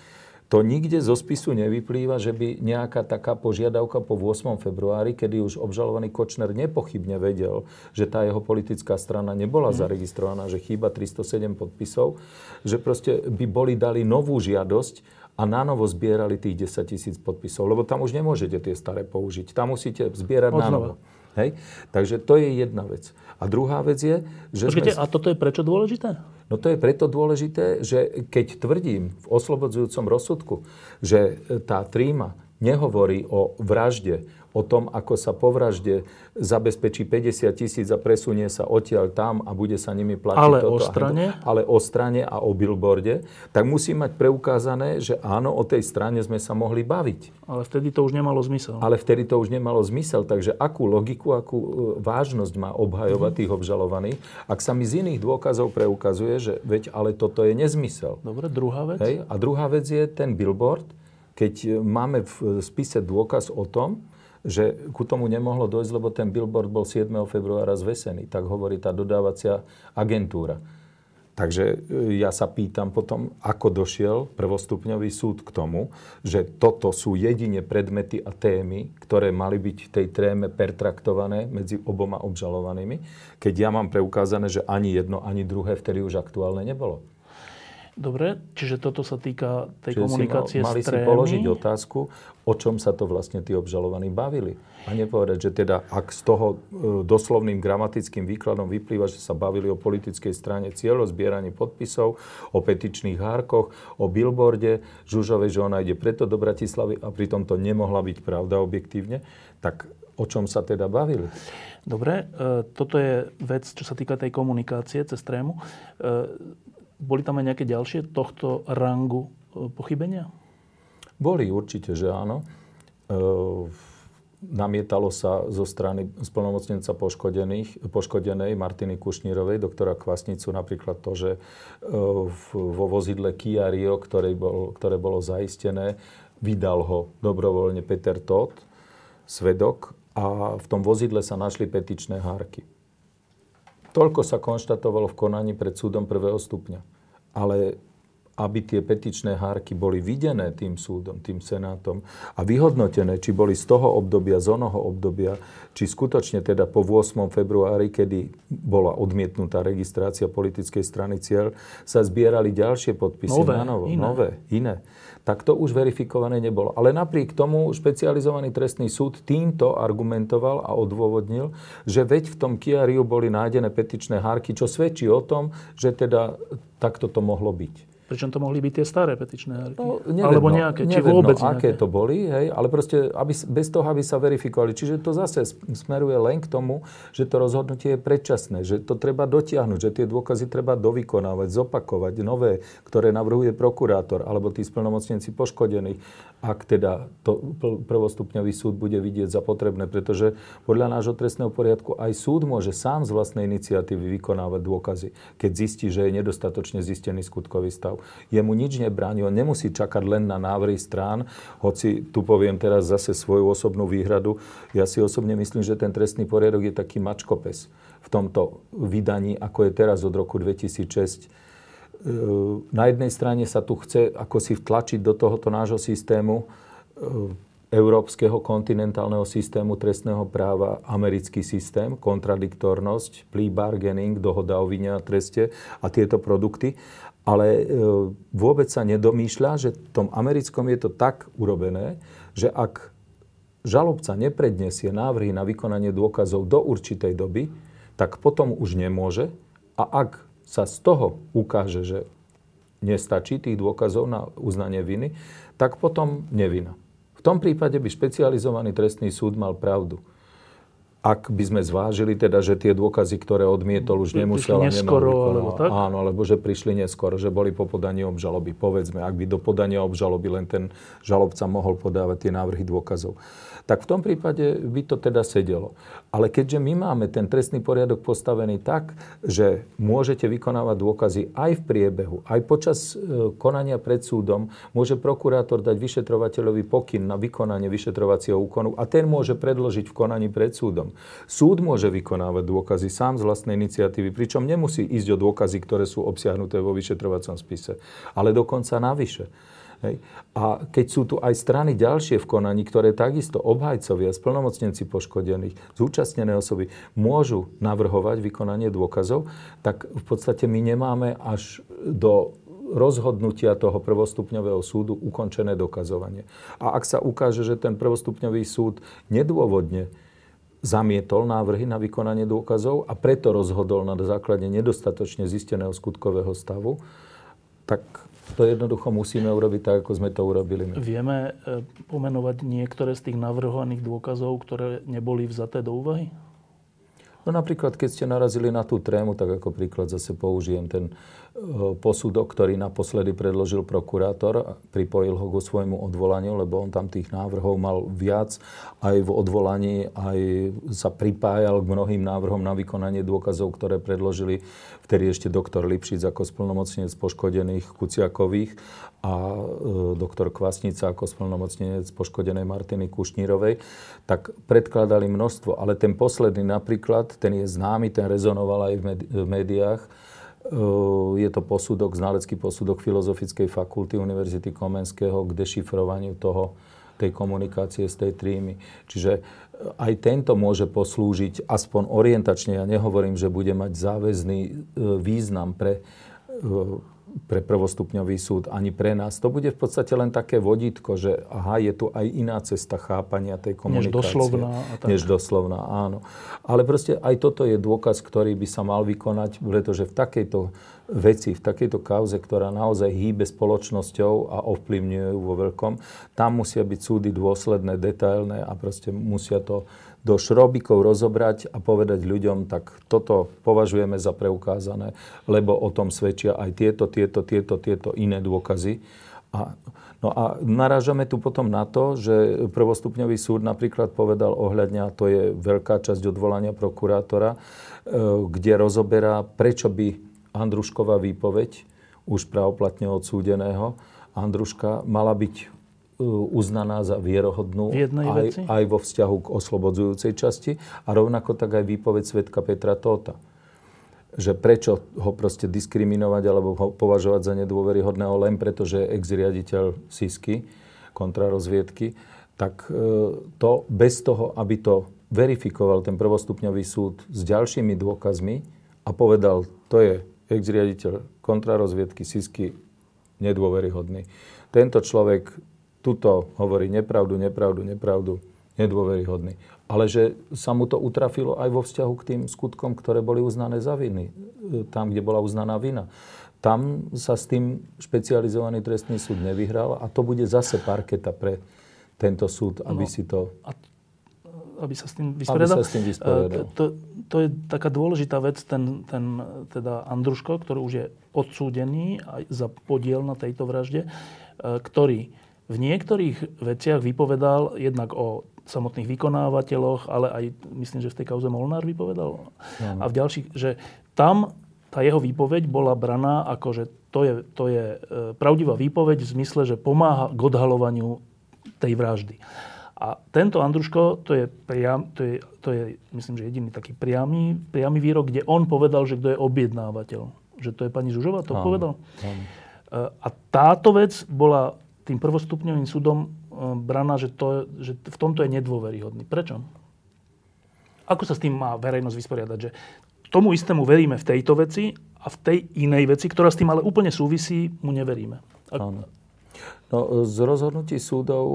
To nikde zo spisu nevyplýva, že by nejaká taká požiadavka po 8. februári, kedy už obžalovaný Kočner nepochybne vedel, že tá jeho politická strana nebola mm. zaregistrovaná, že chýba 307 podpisov, že proste by boli dali novú žiadosť a nanovo zbierali tých 10 tisíc podpisov, lebo tam už nemôžete tie staré použiť. Tam musíte zbierať Odnova. nanovo. Hej? Takže to je jedna vec. A druhá vec je, že... Počkejte, sme... a toto je prečo dôležité? No to je preto dôležité, že keď tvrdím v oslobodzujúcom rozsudku, že tá tríma nehovorí o vražde, o tom, ako sa po vražde zabezpečí 50 tisíc a presunie sa odtiaľ tam a bude sa nimi platiť ale toto. O strane? Ale o strane a o billboarde. Tak musí mať preukázané, že áno, o tej strane sme sa mohli baviť. Ale vtedy to už nemalo zmysel. Ale vtedy to už nemalo zmysel. Takže akú logiku, akú e, vážnosť má obhajovať mm. tých obžalovaných, ak sa mi z iných dôkazov preukazuje, že veď ale toto je nezmysel. Dobre, druhá vec. Hej? A druhá vec je ten billboard, keď máme v spise dôkaz o tom, že ku tomu nemohlo dojsť, lebo ten billboard bol 7. februára zvesený. Tak hovorí tá dodávacia agentúra. Takže e, ja sa pýtam potom, ako došiel prvostupňový súd k tomu, že toto sú jedine predmety a témy, ktoré mali byť v tej tréme pertraktované medzi oboma obžalovanými, keď ja mám preukázané, že ani jedno, ani druhé vtedy už aktuálne nebolo. Dobre, čiže toto sa týka tej čiže komunikácie si mal, mali s trémy. si položiť otázku, o čom sa to vlastne tí obžalovaní bavili. A nepovedať, že teda ak z toho e, doslovným gramatickým výkladom vyplýva, že sa bavili o politickej strane o zbieraní podpisov, o petičných hárkoch, o billboarde, Žužovej, že ona ide preto do Bratislavy a pritom to nemohla byť pravda objektívne, tak o čom sa teda bavili? Dobre, e, toto je vec, čo sa týka tej komunikácie cez trému. E, boli tam aj nejaké ďalšie tohto rangu e, pochybenia? Boli určite, že áno. E, namietalo sa zo strany splnomocnenca poškodených, poškodenej Martiny Kušnírovej, doktora Kvasnicu, napríklad to, že e, vo vozidle Kia Rio, ktoré, bol, ktoré bolo zaistené, vydal ho dobrovoľne Peter Todt, svedok, a v tom vozidle sa našli petičné hárky. Toľko sa konštatovalo v konaní pred súdom prvého stupňa ale aby tie petičné hárky boli videné tým súdom, tým senátom a vyhodnotené, či boli z toho obdobia, z onoho obdobia, či skutočne teda po 8. februári, kedy bola odmietnutá registrácia politickej strany cieľ, sa zbierali ďalšie podpisy nové, na novo. Iné. Nové, iné. Tak to už verifikované nebolo. Ale napriek tomu špecializovaný trestný súd týmto argumentoval a odôvodnil, že veď v tom Kiariu boli nájdené petičné hárky, čo svedčí o tom, že teda takto to mohlo byť. Pričom to mohli byť tie staré petičné hárky. No, nevedno, Alebo nejaké, či vôbec nejaké. aké to boli, hej, ale proste aby, bez toho, aby sa verifikovali. Čiže to zase smeruje len k tomu, že to rozhodnutie je predčasné, že to treba dotiahnuť, že tie dôkazy treba dovykonávať, zopakovať, nové, ktoré navrhuje prokurátor alebo tí splnomocnenci poškodených, ak teda to prvostupňový súd bude vidieť za potrebné, pretože podľa nášho trestného poriadku aj súd môže sám z vlastnej iniciatívy vykonávať dôkazy, keď zistí, že je nedostatočne zistený skutkový stav. Jemu nič nebráni, on nemusí čakať len na návrhy strán, hoci tu poviem teraz zase svoju osobnú výhradu. Ja si osobne myslím, že ten trestný poriadok je taký mačkopes v tomto vydaní, ako je teraz od roku 2006 e, na jednej strane sa tu chce ako si vtlačiť do tohoto nášho systému e, európskeho kontinentálneho systému trestného práva americký systém, kontradiktornosť, plea bargaining, dohoda o vine a treste a tieto produkty. Ale e, vôbec sa nedomýšľa, že v tom americkom je to tak urobené, že ak žalobca nepredniesie návrhy na vykonanie dôkazov do určitej doby, tak potom už nemôže. A ak sa z toho ukáže, že nestačí tých dôkazov na uznanie viny, tak potom nevina. V tom prípade by špecializovaný trestný súd mal pravdu ak by sme zvážili teda, že tie dôkazy, ktoré odmietol, už nemusel a neskoro, alebo tak? Áno, alebo že prišli neskoro, že boli po podaní obžaloby. Povedzme, ak by do podania obžaloby len ten žalobca mohol podávať tie návrhy dôkazov tak v tom prípade by to teda sedelo. Ale keďže my máme ten trestný poriadok postavený tak, že môžete vykonávať dôkazy aj v priebehu, aj počas e, konania pred súdom, môže prokurátor dať vyšetrovateľovi pokyn na vykonanie vyšetrovacieho úkonu a ten môže predložiť v konaní pred súdom. Súd môže vykonávať dôkazy sám z vlastnej iniciatívy, pričom nemusí ísť o dôkazy, ktoré sú obsiahnuté vo vyšetrovacom spise, ale dokonca navyše. Hej. A keď sú tu aj strany ďalšie v konaní, ktoré takisto obhajcovia, splnomocnenci poškodených, zúčastnené osoby môžu navrhovať vykonanie dôkazov, tak v podstate my nemáme až do rozhodnutia toho prvostupňového súdu ukončené dokazovanie. A ak sa ukáže, že ten prvostupňový súd nedôvodne zamietol návrhy na vykonanie dôkazov a preto rozhodol na základe nedostatočne zisteného skutkového stavu, tak to jednoducho musíme urobiť tak, ako sme to urobili my. Vieme e, pomenovať niektoré z tých navrhovaných dôkazov, ktoré neboli vzaté do úvahy? No napríklad, keď ste narazili na tú trému, tak ako príklad zase použijem ten posudok, ktorý naposledy predložil prokurátor, pripojil ho k svojmu odvolaniu, lebo on tam tých návrhov mal viac. Aj v odvolaní aj sa pripájal k mnohým návrhom na vykonanie dôkazov, ktoré predložili vtedy ešte doktor Lipšic ako splnomocnenec poškodených Kuciakových a e, doktor Kvasnica ako splnomocnenec poškodenej Martiny Kušnírovej, tak predkladali množstvo. Ale ten posledný napríklad, ten je známy, ten rezonoval aj v médiách, je to posudok, znalecký posudok Filozofickej fakulty Univerzity Komenského k dešifrovaniu toho, tej komunikácie z tej trímy. Čiže e, aj tento môže poslúžiť aspoň orientačne. Ja nehovorím, že bude mať záväzný e, význam pre pre prvostupňový súd, ani pre nás. To bude v podstate len také vodítko, že aha, je tu aj iná cesta chápania tej komunikácie. Než doslovná. A tak. Než doslovná, áno. Ale proste aj toto je dôkaz, ktorý by sa mal vykonať, pretože v takejto veci, v takejto kauze, ktorá naozaj hýbe spoločnosťou a ovplyvňuje ju vo veľkom, tam musia byť súdy dôsledné, detailné a proste musia to do šrobikov rozobrať a povedať ľuďom, tak toto považujeme za preukázané, lebo o tom svedčia aj tieto, tieto, tieto, tieto iné dôkazy. A, no a narážame tu potom na to, že prvostupňový súd napríklad povedal ohľadne, a to je veľká časť odvolania prokurátora, e, kde rozoberá, prečo by Andrušková výpoveď, už pravoplatne odsúdeného, Andruška mala byť uznaná za vierohodnú aj, aj vo vzťahu k oslobodzujúcej časti a rovnako tak aj výpoveď svetka Petra Tóta. Že prečo ho proste diskriminovať alebo ho považovať za nedôveryhodného len preto, že je ex-riaditeľ SISky, kontrarozviedky, tak e, to bez toho, aby to verifikoval ten prvostupňový súd s ďalšími dôkazmi a povedal, to je ex-riaditeľ kontrarozviedky SISky nedôveryhodný. Tento človek tuto hovorí nepravdu, nepravdu, nepravdu, nedôveryhodný. Ale že sa mu to utrafilo aj vo vzťahu k tým skutkom, ktoré boli uznané za viny, e, tam, kde bola uznaná vina. tam sa s tým špecializovaný trestný súd nevyhral a to bude zase parketa pre tento súd, aby no, si to... A aby sa s tým vysporiadal. Aby sa s tým vysporiadal. E, to, to je taká dôležitá vec, ten, ten teda Andruško, ktorý už je odsúdený za podiel na tejto vražde, e, ktorý v niektorých veciach vypovedal jednak o samotných vykonávateľoch, ale aj, myslím, že v tej kauze Molnár vypovedal. No. A v ďalších, že tam tá jeho výpoveď bola braná ako, že to je, to je e, pravdivá výpoveď v zmysle, že pomáha k odhalovaniu tej vraždy. A tento Andruško, to je, priam, to je, to je myslím, že jediný taký priamy, priamy výrok, kde on povedal, že kto je objednávateľ. Že to je pani Žužová, to áno, povedal. Áno. A táto vec bola tým prvostupňovým súdom e, braná, že, to, že v tomto je nedôveryhodný. Prečo? Ako sa s tým má verejnosť vysporiadať? Že tomu istému veríme v tejto veci a v tej inej veci, ktorá s tým ale úplne súvisí, mu neveríme. Áno. No, z rozhodnutí súdov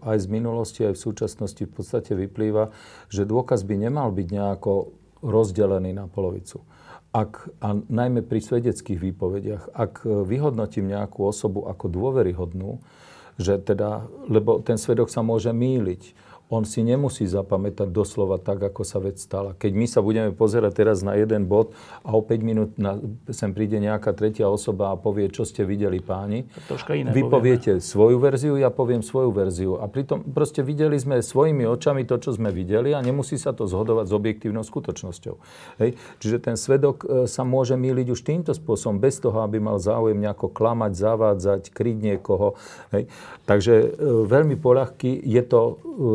aj z minulosti, aj v súčasnosti v podstate vyplýva, že dôkaz by nemal byť nejako rozdelený na polovicu. Ak, a najmä pri svedeckých výpovediach, ak vyhodnotím nejakú osobu ako dôveryhodnú, že teda, lebo ten svedok sa môže míliť, on si nemusí zapamätať doslova tak, ako sa vec stala. Keď my sa budeme pozerať teraz na jeden bod a o 5 minút na, sem príde nejaká tretia osoba a povie, čo ste videli páni, iné vy poviete svoju verziu, ja poviem svoju verziu. A pritom proste videli sme svojimi očami to, čo sme videli a nemusí sa to zhodovať s objektívnou skutočnosťou. Hej? Čiže ten svedok e, sa môže míliť už týmto spôsobom, bez toho, aby mal záujem nejako klamať, zavádzať, kryť niekoho. Hej? Takže e, veľmi poľahky je to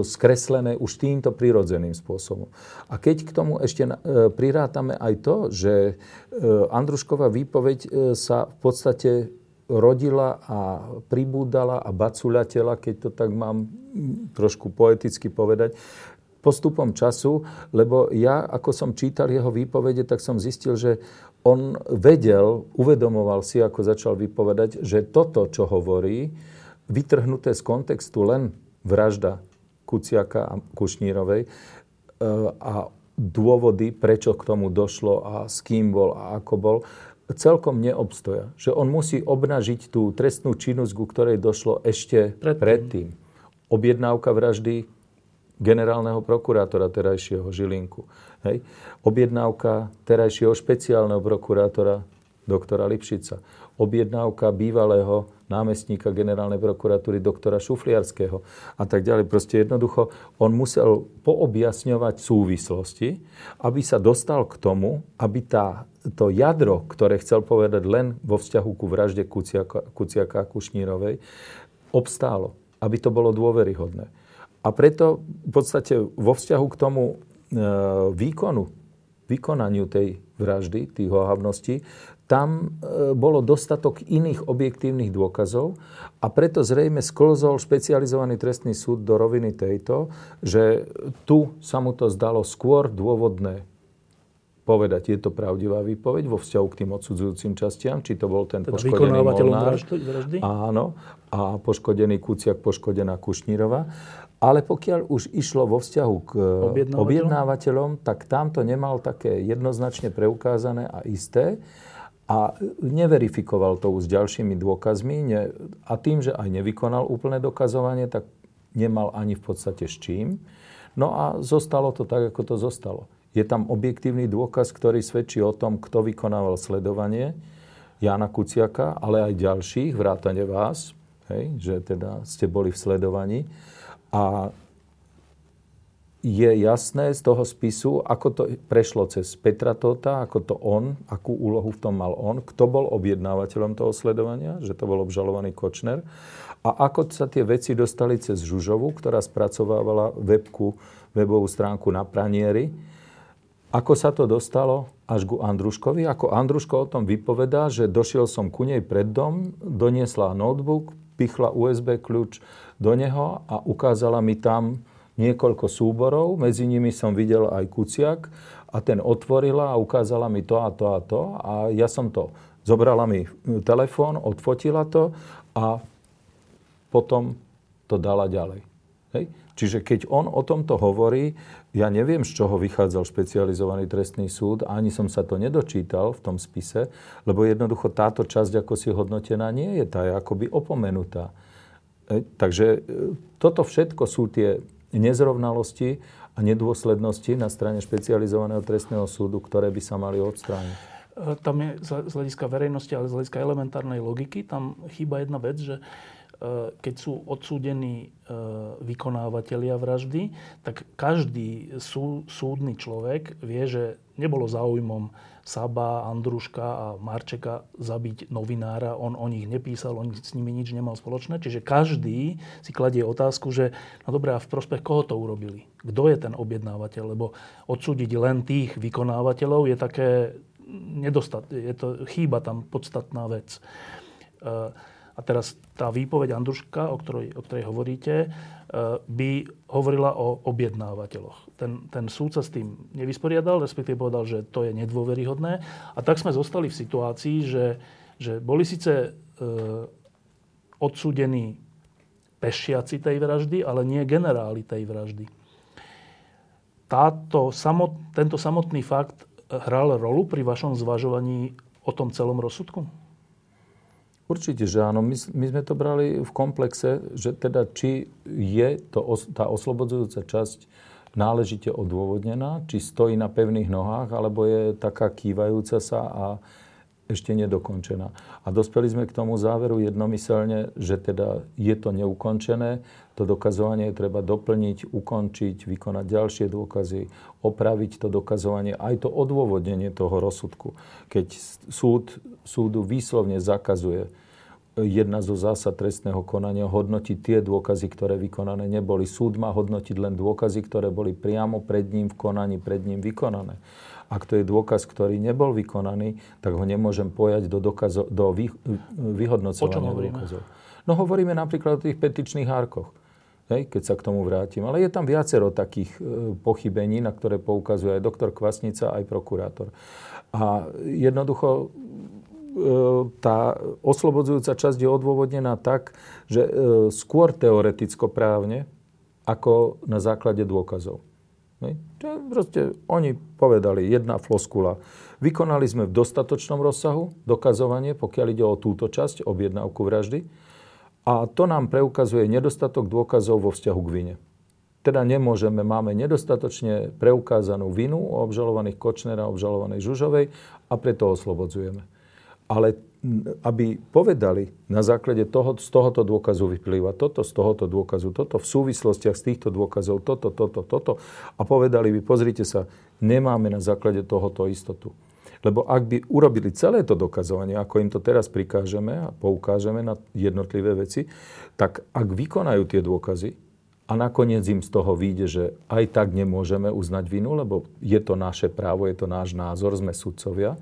skr- skreslené už týmto prirodzeným spôsobom. A keď k tomu ešte e, prirátame aj to, že e, Andrušková výpoveď e, sa v podstate rodila a pribúdala a bacuľatela, keď to tak mám trošku poeticky povedať, postupom času, lebo ja, ako som čítal jeho výpovede, tak som zistil, že on vedel, uvedomoval si, ako začal vypovedať, že toto, čo hovorí, vytrhnuté z kontextu len vražda Kuciaka a Kušnírovej e, a dôvody, prečo k tomu došlo a s kým bol a ako bol, celkom neobstoja. Že on musí obnažiť tú trestnú činnosť, ku ktorej došlo ešte predtým. predtým. Objednávka vraždy generálneho prokurátora terajšieho Žilinku. Hej. Objednávka terajšieho špeciálneho prokurátora doktora Lipšica. Objednávka bývalého námestníka generálnej prokuratúry doktora Šufliarského a tak ďalej. Proste jednoducho on musel poobjasňovať súvislosti, aby sa dostal k tomu, aby tá, to jadro, ktoré chcel povedať len vo vzťahu ku vražde Kuciaka, a Kušnírovej, obstálo, aby to bolo dôveryhodné. A preto v podstate vo vzťahu k tomu e, výkonu, vykonaniu tej vraždy, tých ohavností, tam e, bolo dostatok iných objektívnych dôkazov a preto zrejme sklzol špecializovaný trestný súd do roviny tejto, že tu sa mu to zdalo skôr dôvodné povedať, je to pravdivá výpoveď vo vzťahu k tým odsudzujúcim častiam, či to bol ten teda poškodený Molnár, áno, a poškodený Kuciak, poškodená Kušnírova. Ale pokiaľ už išlo vo vzťahu k objednávateľom, objednávateľom tak tam to nemal také jednoznačne preukázané a isté a neverifikoval to už s ďalšími dôkazmi ne, a tým, že aj nevykonal úplné dokazovanie, tak nemal ani v podstate s čím. No a zostalo to tak, ako to zostalo. Je tam objektívny dôkaz, ktorý svedčí o tom, kto vykonával sledovanie Jana Kuciaka, ale aj ďalších, vrátane vás, hej, že teda ste boli v sledovaní. A je jasné z toho spisu, ako to prešlo cez Petra Tota, ako to on, akú úlohu v tom mal on, kto bol objednávateľom toho sledovania, že to bol obžalovaný Kočner a ako sa tie veci dostali cez Žužovu, ktorá spracovávala webku, webovú stránku na pranieri. Ako sa to dostalo až ku Andruškovi? Ako Andruško o tom vypovedá, že došiel som ku nej pred dom, doniesla notebook, pichla USB kľúč do neho a ukázala mi tam niekoľko súborov, medzi nimi som videl aj Kuciak a ten otvorila a ukázala mi to a to a to a ja som to, zobrala mi telefón, odfotila to a potom to dala ďalej. Hej? Čiže keď on o tomto hovorí, ja neviem, z čoho vychádzal špecializovaný trestný súd, ani som sa to nedočítal v tom spise, lebo jednoducho táto časť, ako si hodnotená, nie je tá, je akoby opomenutá. Hej? Takže e, toto všetko sú tie nezrovnalosti a nedôslednosti na strane špecializovaného trestného súdu, ktoré by sa mali odstrániť. E, tam je z hľadiska verejnosti, ale z hľadiska elementárnej logiky, tam chýba jedna vec, že E, keď sú odsúdení e, vykonávateľia vraždy, tak každý sú, súdny človek vie, že nebolo záujmom Saba, Andruška a Marčeka zabiť novinára. On o nich nepísal, on s nimi nič nemal spoločné. Čiže každý si kladie otázku, že no dobré, a v prospech koho to urobili? Kto je ten objednávateľ? Lebo odsúdiť len tých vykonávateľov je také nedostat, je to chýba tam podstatná vec. E, a teraz tá výpoveď Andruška, o ktorej, o ktorej hovoríte, e, by hovorila o objednávateľoch. Ten, ten súd sa s tým nevysporiadal, respektíve povedal, že to je nedôveryhodné. A tak sme zostali v situácii, že, že boli síce e, odsúdení pešiaci tej vraždy, ale nie generáli tej vraždy. Táto, samot, tento samotný fakt hral rolu pri vašom zvažovaní o tom celom rozsudku? Určite, že áno. My, my sme to brali v komplexe, že teda či je to, tá oslobodzujúca časť náležite odôvodnená, či stojí na pevných nohách, alebo je taká kývajúca sa a ešte nedokončená. A dospeli sme k tomu záveru jednomyselne, že teda je to neukončené, to dokazovanie treba doplniť, ukončiť, vykonať ďalšie dôkazy, opraviť to dokazovanie, aj to odôvodnenie toho rozsudku. Keď súd, súdu výslovne zakazuje jedna zo zásad trestného konania hodnotiť tie dôkazy, ktoré vykonané neboli. Súd má hodnotiť len dôkazy, ktoré boli priamo pred ním v konaní, pred ním vykonané. Ak to je dôkaz, ktorý nebol vykonaný, tak ho nemôžem pojať do, dokazo, do vy, vyhodnocovania dôkazov. No hovoríme napríklad o tých petičných hárkoch. Hej, keď sa k tomu vrátim. Ale je tam viacero takých e, pochybení, na ktoré poukazuje aj doktor Kvasnica, aj prokurátor. A jednoducho tá oslobodzujúca časť je odôvodnená tak, že e, skôr teoreticko-právne, ako na základe dôkazov. Proste oni povedali jedna floskula. Vykonali sme v dostatočnom rozsahu dokazovanie, pokiaľ ide o túto časť, objednávku vraždy. A to nám preukazuje nedostatok dôkazov vo vzťahu k vine. Teda nemôžeme, máme nedostatočne preukázanú vinu o obžalovaných Kočnera, obžalovanej Žužovej a preto oslobodzujeme. Ale aby povedali na základe toho, z tohoto dôkazu vyplýva toto, z tohoto dôkazu toto, v súvislostiach z týchto dôkazov toto, toto, toto a povedali by, pozrite sa, nemáme na základe tohoto istotu. Lebo ak by urobili celé to dokazovanie, ako im to teraz prikážeme a poukážeme na jednotlivé veci, tak ak vykonajú tie dôkazy a nakoniec im z toho vyjde, že aj tak nemôžeme uznať vinu, lebo je to naše právo, je to náš názor, sme sudcovia,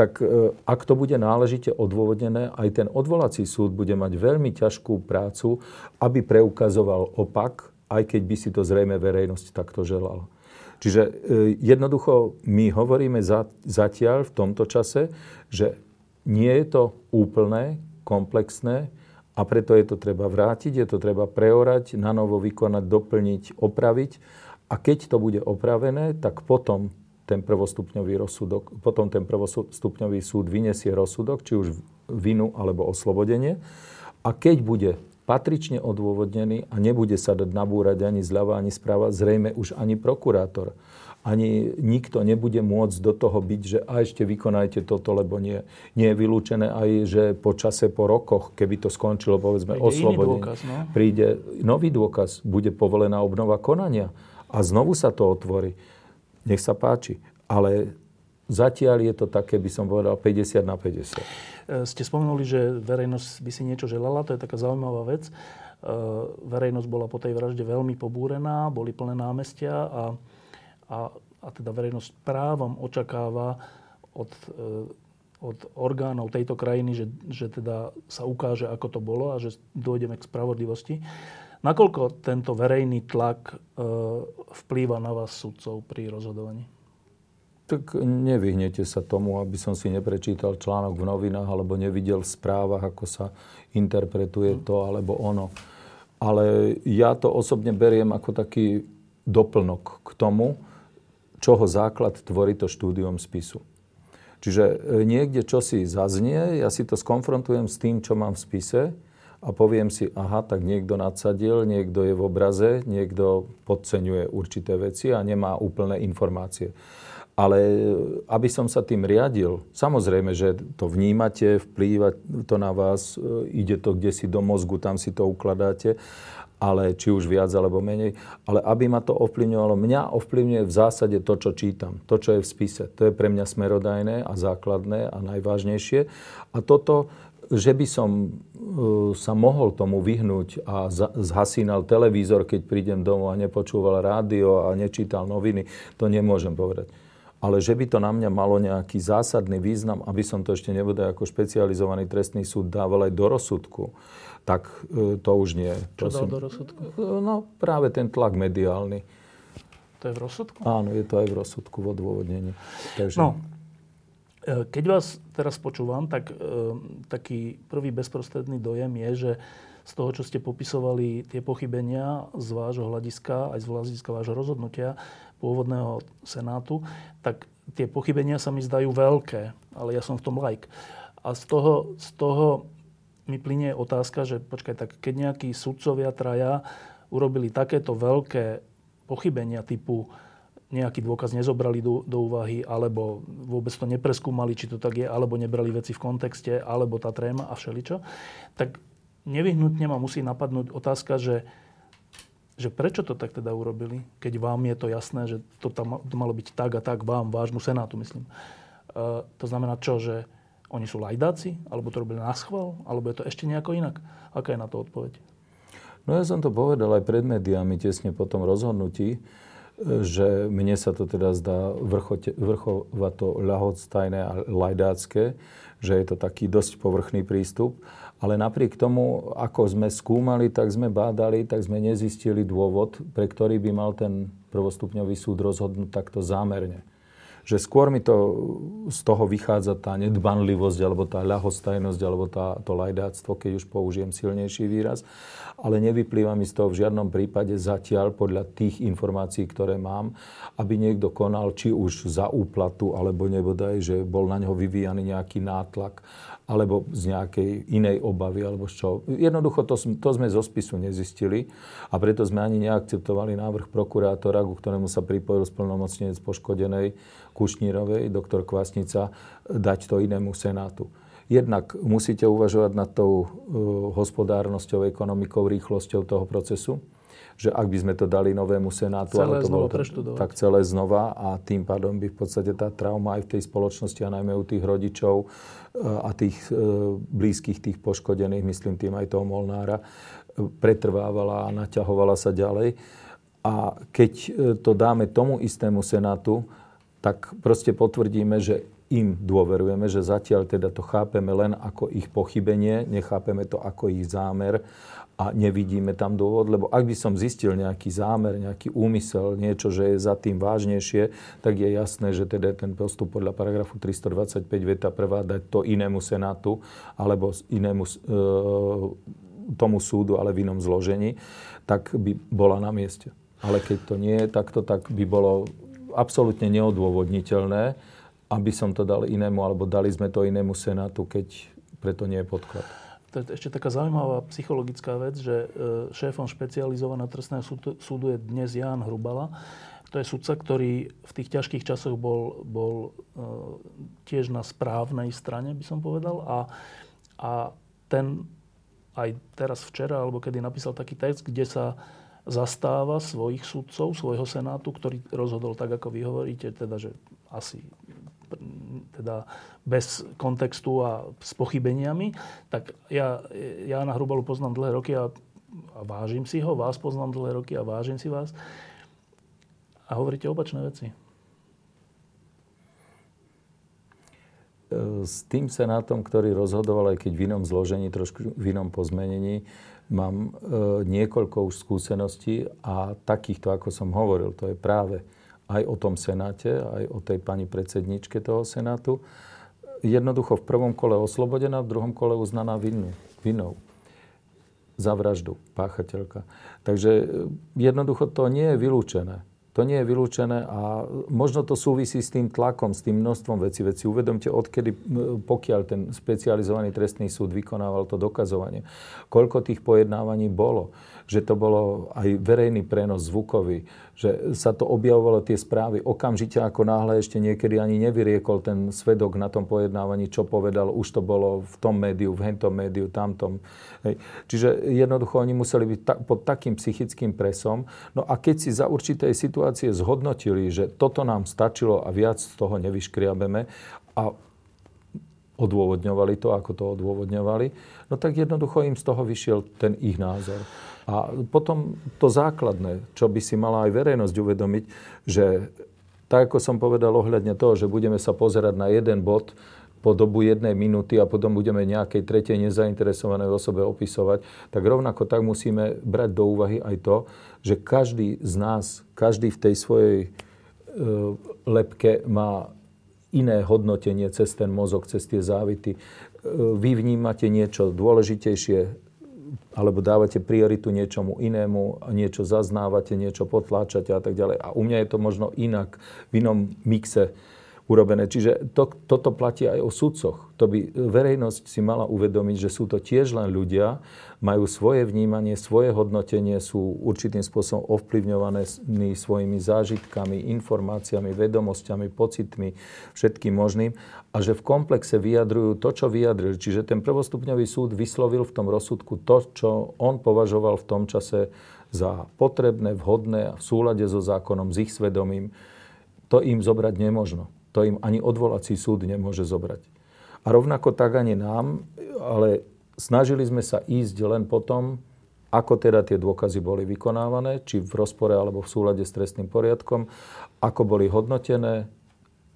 tak e, ak to bude náležite odôvodnené, aj ten odvolací súd bude mať veľmi ťažkú prácu, aby preukazoval opak, aj keď by si to zrejme verejnosť takto želala. Čiže e, jednoducho my hovoríme zatiaľ v tomto čase, že nie je to úplné, komplexné a preto je to treba vrátiť, je to treba preorať, na novo vykonať, doplniť, opraviť. A keď to bude opravené, tak potom ten prvostupňový rozsudok, potom ten prvostupňový súd vyniesie rozsudok, či už vinu alebo oslobodenie. A keď bude patrične odôvodnený a nebude sa dať nabúrať ani zľava, ani správa, zrejme už ani prokurátor, ani nikto nebude môcť do toho byť, že a ešte vykonajte toto, lebo nie. Nie je vylúčené aj, že po čase, po rokoch, keby to skončilo, povedzme, oslobodenie, no? príde nový dôkaz, bude povolená obnova konania a znovu sa to otvorí nech sa páči. Ale zatiaľ je to také, by som povedal, 50 na 50. E, ste spomenuli, že verejnosť by si niečo želala, to je taká zaujímavá vec. E, verejnosť bola po tej vražde veľmi pobúrená, boli plné námestia a, a, a teda verejnosť právom očakáva od, e, od orgánov tejto krajiny, že, že teda sa ukáže, ako to bolo a že dojdeme k spravodlivosti. Nakoľko tento verejný tlak e, vplýva na vás, sudcov, pri rozhodovaní? Tak nevyhnete sa tomu, aby som si neprečítal článok v novinách alebo nevidel v správach, ako sa interpretuje to alebo ono. Ale ja to osobne beriem ako taký doplnok k tomu, čoho základ tvorí to štúdium spisu. Čiže e, niekde čo si zaznie, ja si to skonfrontujem s tým, čo mám v spise a poviem si, aha, tak niekto nadsadil, niekto je v obraze, niekto podceňuje určité veci a nemá úplné informácie. Ale e, aby som sa tým riadil, samozrejme, že to vnímate, vplýva to na vás, e, ide to kde si do mozgu, tam si to ukladáte ale či už viac alebo menej, ale aby ma to ovplyvňovalo, mňa ovplyvňuje v zásade to, čo čítam, to, čo je v spise. To je pre mňa smerodajné a základné a najvážnejšie. A toto, že by som uh, sa mohol tomu vyhnúť a zhasínal televízor, keď prídem domov a nepočúval rádio a nečítal noviny, to nemôžem povedať. Ale že by to na mňa malo nejaký zásadný význam, aby som to ešte nebude ako špecializovaný trestný súd dával aj do rozsudku, tak e, to už nie. Čo dal do rozsudku? E, no práve ten tlak mediálny. To je v rozsudku? Áno, je to aj v rozsudku, v odôvodnení. Takže... No, e, keď vás teraz počúvam, tak taký prvý bezprostredný dojem je, že z toho, čo ste popisovali, tie pochybenia z vášho hľadiska, aj z hľadiska vášho rozhodnutia pôvodného Senátu, tak tie pochybenia sa mi zdajú veľké, ale ja som v tom like. A z toho, z toho mi plinie otázka, že počkaj, tak keď nejakí sudcovia traja urobili takéto veľké pochybenia typu nejaký dôkaz nezobrali do, do úvahy, alebo vôbec to nepreskúmali, či to tak je, alebo nebrali veci v kontexte, alebo tá tréma a všeličo, tak nevyhnutne ma musí napadnúť otázka, že, že prečo to tak teda urobili, keď vám je to jasné, že to, tam, malo byť tak a tak vám, vášmu senátu, myslím. Uh, to znamená čo, že oni sú lajdáci, alebo to robili na schvál, alebo je to ešte nejako inak? Aká je na to odpoveď? No ja som to povedal aj pred médiami tesne po tom rozhodnutí, že mne sa to teda zdá vrchote, vrchovato ľahostajné a lajdácké, že je to taký dosť povrchný prístup. Ale napriek tomu, ako sme skúmali, tak sme bádali, tak sme nezistili dôvod, pre ktorý by mal ten prvostupňový súd rozhodnúť takto zámerne že skôr mi to z toho vychádza tá nedbanlivosť, alebo tá ľahostajnosť, alebo tá, to lajdáctvo, keď už použijem silnejší výraz. Ale nevyplýva mi z toho v žiadnom prípade zatiaľ podľa tých informácií, ktoré mám, aby niekto konal či už za úplatu, alebo nebodaj, že bol na neho vyvíjaný nejaký nátlak, alebo z nejakej inej obavy, alebo z čo. Jednoducho to, to sme zo spisu nezistili a preto sme ani neakceptovali návrh prokurátora, ku ktorému sa pripojil splnomocnenec poškodenej Kušnírovej, doktor Kvasnica, dať to inému senátu. Jednak musíte uvažovať nad tou uh, hospodárnosťou, ekonomikou, rýchlosťou toho procesu že ak by sme to dali novému senátu, celé ale to bolo tak celé znova a tým pádom by v podstate tá trauma aj v tej spoločnosti a najmä u tých rodičov e, a tých e, blízkych tých poškodených, myslím tým aj toho Molnára, e, pretrvávala a naťahovala sa ďalej. A keď to dáme tomu istému senátu, tak proste potvrdíme, že im dôverujeme, že zatiaľ teda to chápeme len ako ich pochybenie, nechápeme to ako ich zámer a nevidíme tam dôvod, lebo ak by som zistil nejaký zámer, nejaký úmysel, niečo, že je za tým vážnejšie, tak je jasné, že teda ten postup podľa paragrafu 325 veta prvá dať to inému senátu alebo inému e, tomu súdu, ale v inom zložení, tak by bola na mieste. Ale keď to nie je takto, tak by bolo absolútne neodôvodniteľné, aby som to dal inému, alebo dali sme to inému senátu, keď preto nie je podklad to je ešte taká zaujímavá psychologická vec, že e, šéfom špecializovaného trestného súdu je dnes Ján Hrubala. To je sudca, ktorý v tých ťažkých časoch bol, bol e, tiež na správnej strane, by som povedal. A, a ten aj teraz včera, alebo kedy napísal taký text, kde sa zastáva svojich sudcov, svojho senátu, ktorý rozhodol tak, ako vy hovoríte, teda, že asi teda bez kontextu a s pochybeniami, tak ja Jána Hrubalu poznám dlhé roky a, a vážim si ho, vás poznám dlhé roky a vážim si vás. A hovoríte opačné veci. S tým senátom, ktorý rozhodoval, aj keď v inom zložení, trošku v inom pozmenení, mám e, niekoľko už skúseností a takýchto, ako som hovoril, to je práve aj o tom senáte, aj o tej pani predsedničke toho senátu. Jednoducho v prvom kole oslobodená, v druhom kole uznaná vinnou. za vraždu páchateľka. Takže e, jednoducho to nie je vylúčené. To nie je vylúčené a možno to súvisí s tým tlakom, s tým množstvom vecí. Veci uvedomte, odkedy, pokiaľ ten specializovaný trestný súd vykonával to dokazovanie, koľko tých pojednávaní bolo že to bolo aj verejný prenos zvukový, že sa to objavovalo tie správy okamžite, ako náhle ešte niekedy ani nevyriekol ten svedok na tom pojednávaní, čo povedal, už to bolo v tom médiu, v hentom médiu, tamtom. Hej. Čiže jednoducho oni museli byť ta, pod takým psychickým presom. No a keď si za určitej situácie zhodnotili, že toto nám stačilo a viac z toho nevyškriabeme a odôvodňovali to, ako to odôvodňovali, no tak jednoducho im z toho vyšiel ten ich názor. A potom to základné, čo by si mala aj verejnosť uvedomiť, že tak ako som povedal ohľadne toho, že budeme sa pozerať na jeden bod po dobu jednej minúty a potom budeme nejakej tretej nezainteresovanej osobe opisovať, tak rovnako tak musíme brať do úvahy aj to, že každý z nás, každý v tej svojej e, lepke má iné hodnotenie cez ten mozog, cez tie závity. E, vy vnímate niečo dôležitejšie, alebo dávate prioritu niečomu inému, niečo zaznávate, niečo potláčate a tak ďalej. A u mňa je to možno inak, v inom mixe urobené. Čiže to, toto platí aj o sudcoch. To by verejnosť si mala uvedomiť, že sú to tiež len ľudia, majú svoje vnímanie, svoje hodnotenie, sú určitým spôsobom ovplyvňované svojimi zážitkami, informáciami, vedomosťami, pocitmi, všetkým možným a že v komplexe vyjadrujú to, čo vyjadrili. Čiže ten prvostupňový súd vyslovil v tom rozsudku to, čo on považoval v tom čase za potrebné, vhodné a v súlade so zákonom, s ich svedomím. To im zobrať nemožno. To im ani odvolací súd nemôže zobrať. A rovnako tak ani nám, ale snažili sme sa ísť len potom, ako teda tie dôkazy boli vykonávané, či v rozpore alebo v súlade s trestným poriadkom, ako boli hodnotené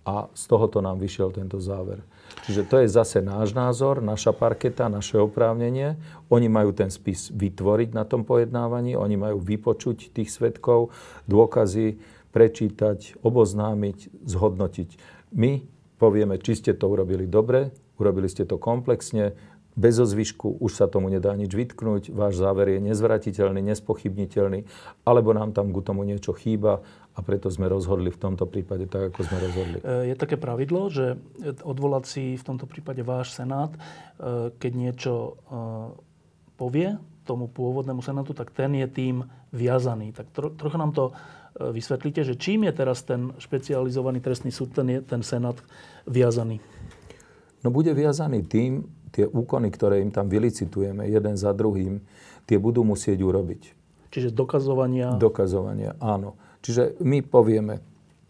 a z tohoto nám vyšiel tento záver. Čiže to je zase náš názor, naša parketa, naše oprávnenie. Oni majú ten spis vytvoriť na tom pojednávaní, oni majú vypočuť tých svetkov, dôkazy, prečítať, oboznámiť, zhodnotiť. My povieme, či ste to urobili dobre, urobili ste to komplexne, bez ozvyšku, už sa tomu nedá nič vytknúť, váš záver je nezvratiteľný, nespochybniteľný, alebo nám tam k tomu niečo chýba a preto sme rozhodli v tomto prípade tak, ako sme rozhodli. E, je také pravidlo, že odvolací v tomto prípade váš senát, e, keď niečo e, povie tomu pôvodnému senátu, tak ten je tým viazaný. Tak tro, trocha nám to vysvetlíte, že čím je teraz ten špecializovaný trestný súd, ten, je, ten senát viazaný? No bude viazaný tým, tie úkony, ktoré im tam vylicitujeme jeden za druhým, tie budú musieť urobiť. Čiže dokazovania? Dokazovania, áno. Čiže my povieme,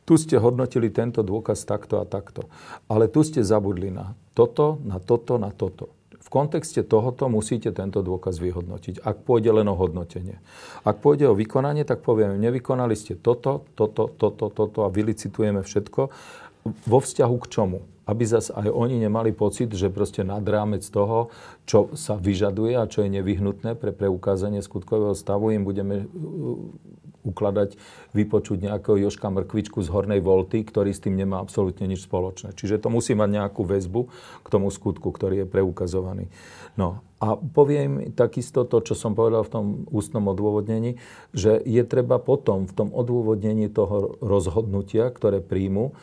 tu ste hodnotili tento dôkaz takto a takto, ale tu ste zabudli na toto, na toto, na toto. Kontexte tohoto musíte tento dôkaz vyhodnotiť, ak pôjde len o hodnotenie. Ak pôjde o vykonanie, tak povieme, nevykonali ste toto, toto, toto, toto a vylicitujeme všetko. Vo vzťahu k čomu? Aby zase aj oni nemali pocit, že proste nad rámec toho, čo sa vyžaduje a čo je nevyhnutné pre preukázanie skutkového stavu, im budeme ukladať, vypočuť nejakého Joška Mrkvičku z Hornej Volty, ktorý s tým nemá absolútne nič spoločné. Čiže to musí mať nejakú väzbu k tomu skutku, ktorý je preukazovaný. No a poviem takisto to, čo som povedal v tom ústnom odôvodnení, že je treba potom v tom odôvodnení toho rozhodnutia, ktoré príjmu,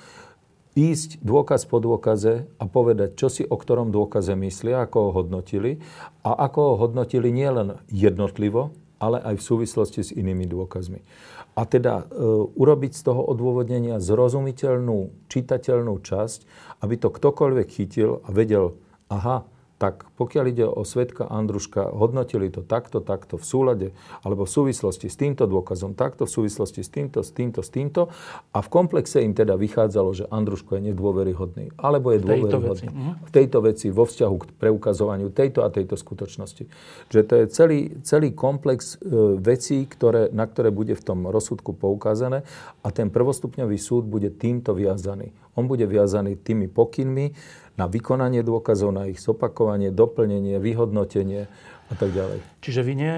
ísť dôkaz po dôkaze a povedať, čo si o ktorom dôkaze myslia, ako ho hodnotili a ako ho hodnotili nielen jednotlivo, ale aj v súvislosti s inými dôkazmi. A teda e, urobiť z toho odôvodnenia zrozumiteľnú, čitateľnú časť, aby to ktokoľvek chytil a vedel, aha, tak pokiaľ ide o svetka Andruška, hodnotili to takto, takto v súlade, alebo v súvislosti s týmto dôkazom, takto v súvislosti s týmto, s týmto, s týmto. A v komplexe im teda vychádzalo, že Andruško je nedôveryhodný, alebo je dôveryhodný. V tejto, veci. v tejto veci, vo vzťahu k preukazovaniu tejto a tejto skutočnosti. Že to je celý, celý komplex e, vecí, ktoré, na ktoré bude v tom rozsudku poukázané a ten prvostupňový súd bude týmto viazaný. On bude viazaný tými pokynmi, na vykonanie dôkazov, na ich zopakovanie, doplnenie, vyhodnotenie a tak ďalej. Čiže vy ne,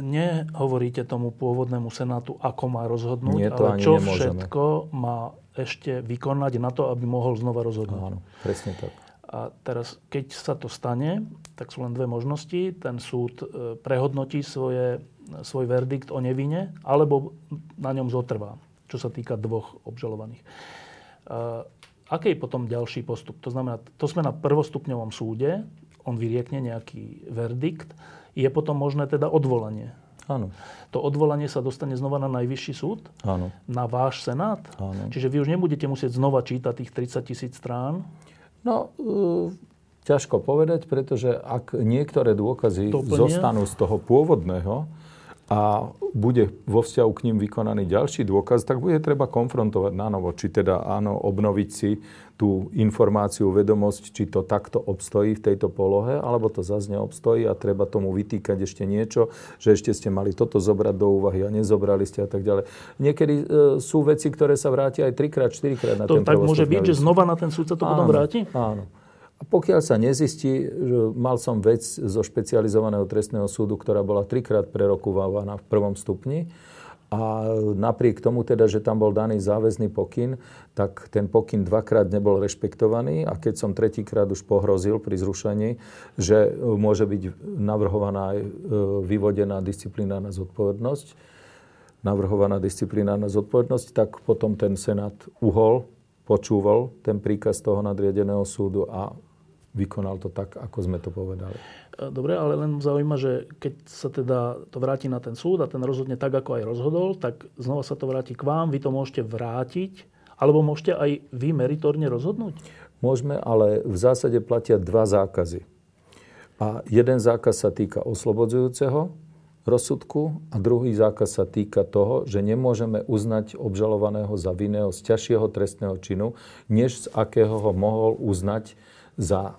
nehovoríte tomu pôvodnému senátu, ako má rozhodnúť, Nie, to ale čo nemôžeme. všetko má ešte vykonať na to, aby mohol znova rozhodnúť. Áno, presne tak. A teraz, keď sa to stane, tak sú len dve možnosti. Ten súd e, prehodnotí svoje, svoj verdikt o nevine, alebo na ňom zotrvá, čo sa týka dvoch obžalovaných. Aký je potom ďalší postup? To znamená, to sme na prvostupňovom súde, on vyriekne nejaký verdikt, je potom možné teda odvolanie. Áno. To odvolanie sa dostane znova na najvyšší súd? Áno. Na váš senát? Áno. Čiže vy už nebudete musieť znova čítať tých 30 tisíc strán? No, uh, ťažko povedať, pretože ak niektoré dôkazy zostanú z toho pôvodného, a bude vo vzťahu k ním vykonaný ďalší dôkaz, tak bude treba konfrontovať na novo, či teda áno, obnoviť si tú informáciu, vedomosť, či to takto obstojí v tejto polohe, alebo to zase neobstojí a treba tomu vytýkať ešte niečo, že ešte ste mali toto zobrať do úvahy a nezobrali ste a tak ďalej. Niekedy e, sú veci, ktoré sa vrátia aj trikrát, štyrikrát na to ten tak môže byť, že znova na ten súd sa to áno, potom vráti? Áno. Pokiaľ sa nezistí, že mal som vec zo špecializovaného trestného súdu, ktorá bola trikrát prerokúvávaná v prvom stupni, a napriek tomu teda, že tam bol daný záväzný pokyn, tak ten pokyn dvakrát nebol rešpektovaný a keď som tretíkrát už pohrozil pri zrušení, že môže byť navrhovaná aj e, vyvodená disciplinárna zodpovednosť, navrhovaná disciplinárna zodpovednosť, tak potom ten Senát uhol počúval ten príkaz toho nadriadeného súdu a vykonal to tak, ako sme to povedali. E, dobre, ale len zaujíma, že keď sa teda to vráti na ten súd a ten rozhodne tak, ako aj rozhodol, tak znova sa to vráti k vám, vy to môžete vrátiť, alebo môžete aj vy meritorne rozhodnúť? Môžeme, ale v zásade platia dva zákazy. A jeden zákaz sa týka oslobodzujúceho rozsudku a druhý zákaz sa týka toho, že nemôžeme uznať obžalovaného za vinného z ťažšieho trestného činu, než z akého ho mohol uznať za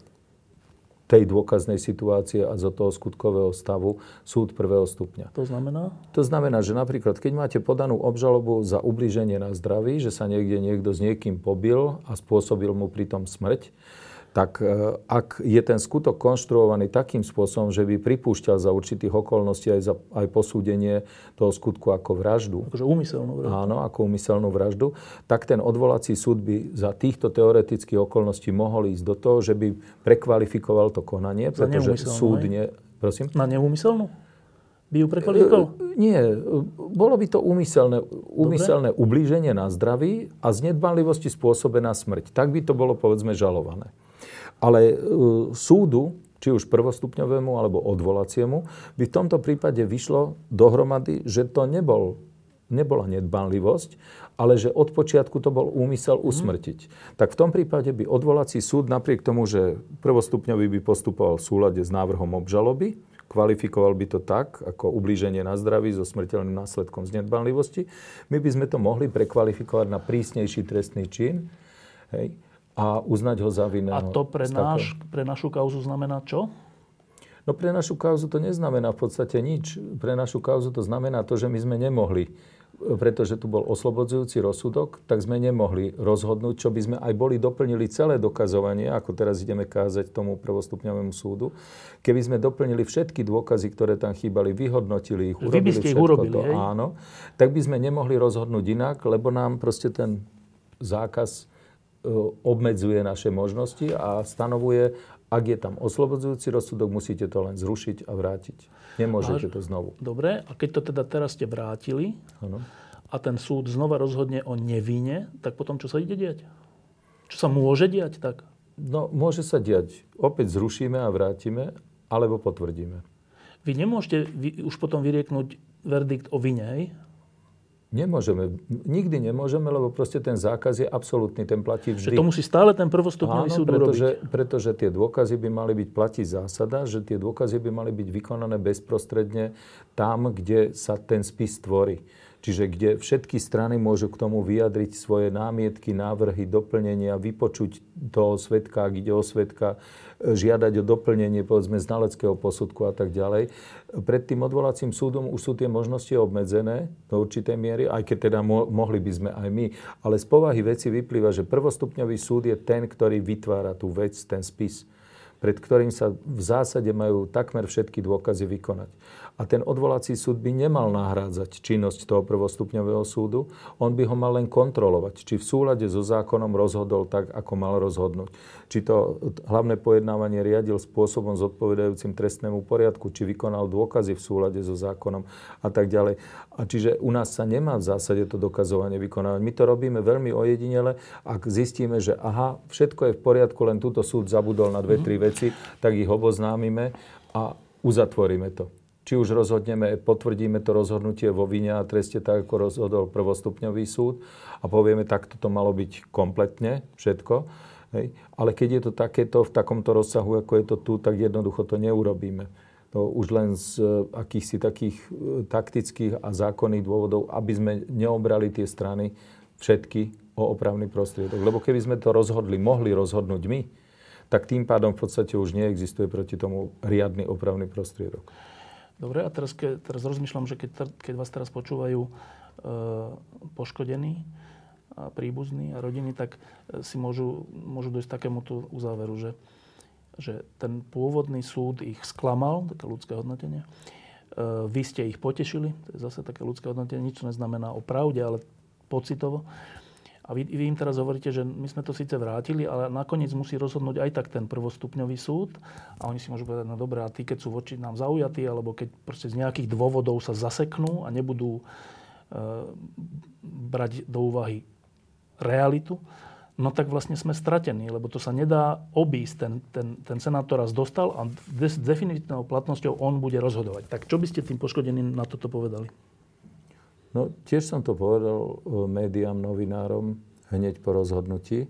tej dôkaznej situácie a zo toho skutkového stavu súd prvého stupňa. To znamená? To znamená, že napríklad, keď máte podanú obžalobu za ublíženie na zdraví, že sa niekde niekto s niekým pobil a spôsobil mu pritom smrť, tak e, ak je ten skutok konštruovaný takým spôsobom, že by pripúšťal za určitých okolností aj, za, aj posúdenie toho skutku ako vraždu. Akože úmyselnú vraždu. Áno, ako úmyselnú vraždu. Tak ten odvolací súd by za týchto teoretických okolností mohol ísť do toho, že by prekvalifikoval to konanie, za pretože súd... Ne, prosím? Na neúmyselnú? by ju prekvalifikoval? E, nie, bolo by to úmyselné, úmyselné ublíženie na zdraví a z nedbanlivosti spôsobená smrť. Tak by to bolo, povedzme, žalované. Ale e, súdu, či už prvostupňovému alebo odvolaciemu, by v tomto prípade vyšlo dohromady, že to nebol, nebola nedbanlivosť, ale že od počiatku to bol úmysel mhm. usmrtiť. Mm. Tak v tom prípade by odvolací súd napriek tomu, že prvostupňový by postupoval v súlade s návrhom obžaloby, kvalifikoval by to tak, ako ublíženie na zdraví so smrteľným následkom z nedbanlivosti, my by sme to mohli prekvalifikovať na prísnejší trestný čin. Hej a uznať ho za vinného. A to pre, náš, pre našu kauzu znamená čo? No pre našu kauzu to neznamená v podstate nič. Pre našu kauzu to znamená to, že my sme nemohli, pretože tu bol oslobodzujúci rozsudok, tak sme nemohli rozhodnúť, čo by sme aj boli doplnili celé dokazovanie, ako teraz ideme kázať tomu prvostupňovému súdu. Keby sme doplnili všetky dôkazy, ktoré tam chýbali, vyhodnotili ich, urobili Vy by ste ich urobili, to, hej? áno, tak by sme nemohli rozhodnúť inak, lebo nám proste ten zákaz obmedzuje naše možnosti a stanovuje, ak je tam oslobodzujúci rozsudok, musíte to len zrušiť a vrátiť. Nemôžete to znovu. Dobre, a keď to teda teraz ste vrátili ano. a ten súd znova rozhodne o nevine, tak potom čo sa ide diať? Čo sa môže diať tak? No, môže sa diať. Opäť zrušíme a vrátime, alebo potvrdíme. Vy nemôžete vy, už potom vyrieknúť verdikt o vine? Nemôžeme, nikdy nemôžeme, lebo proste ten zákaz je absolútny, ten platí vždy. Že to musí stále ten prvostupňový súd pretože, urobiť. pretože tie dôkazy by mali byť, platí zásada, že tie dôkazy by mali byť vykonané bezprostredne tam, kde sa ten spis tvorí. Čiže kde všetky strany môžu k tomu vyjadriť svoje námietky, návrhy, doplnenia, vypočuť toho svetka, ak ide o svetka, žiadať o doplnenie, povedzme, znaleckého posudku a tak ďalej. Pred tým odvolacím súdom už sú tie možnosti obmedzené do určitej miery, aj keď teda mo- mohli by sme aj my. Ale z povahy veci vyplýva, že prvostupňový súd je ten, ktorý vytvára tú vec, ten spis. pred ktorým sa v zásade majú takmer všetky dôkazy vykonať. A ten odvolací súd by nemal nahrádzať činnosť toho prvostupňového súdu, on by ho mal len kontrolovať, či v súlade so zákonom rozhodol tak, ako mal rozhodnúť. Či to hlavné pojednávanie riadil spôsobom zodpovedajúcim trestnému poriadku, či vykonal dôkazy v súlade so zákonom a tak ďalej. A čiže u nás sa nemá v zásade to dokazovanie vykonávať. My to robíme veľmi ojedinele, ak zistíme, že aha, všetko je v poriadku, len túto súd zabudol na dve, tri veci, tak ich oboznámime a uzatvoríme to či už rozhodneme, potvrdíme to rozhodnutie vo vine a treste tak, ako rozhodol prvostupňový súd a povieme, tak toto malo byť kompletne všetko. Hej. Ale keď je to takéto, v takomto rozsahu, ako je to tu, tak jednoducho to neurobíme. To už len z e, akýchsi takých e, taktických a zákonných dôvodov, aby sme neobrali tie strany všetky o opravný prostriedok. Lebo keby sme to rozhodli, mohli rozhodnúť my, tak tým pádom v podstate už neexistuje proti tomu riadny opravný prostriedok. Dobre, a teraz, ke, teraz rozmýšľam, že keď, keď vás teraz počúvajú e, poškodení a príbuzní a rodiny, tak e, si môžu, môžu dojsť takémuto uzáveru, že, že ten pôvodný súd ich sklamal, také ľudské hodnotenie. E, vy ste ich potešili, to je zase také ľudské hodnotenie, nič neznamená o pravde, ale pocitovo. A vy, vy im teraz hovoríte, že my sme to síce vrátili, ale nakoniec musí rozhodnúť aj tak ten prvostupňový súd. A oni si môžu povedať, no dobré, a tí, keď sú voči nám zaujatí, alebo keď proste z nejakých dôvodov sa zaseknú a nebudú e, brať do úvahy realitu, no tak vlastne sme stratení, lebo to sa nedá obísť. Ten, ten, ten senátor raz dostal a s definitívnou platnosťou on bude rozhodovať. Tak čo by ste tým poškodeným na toto povedali? No, tiež som to povedal e, médiám, novinárom hneď po rozhodnutí. E,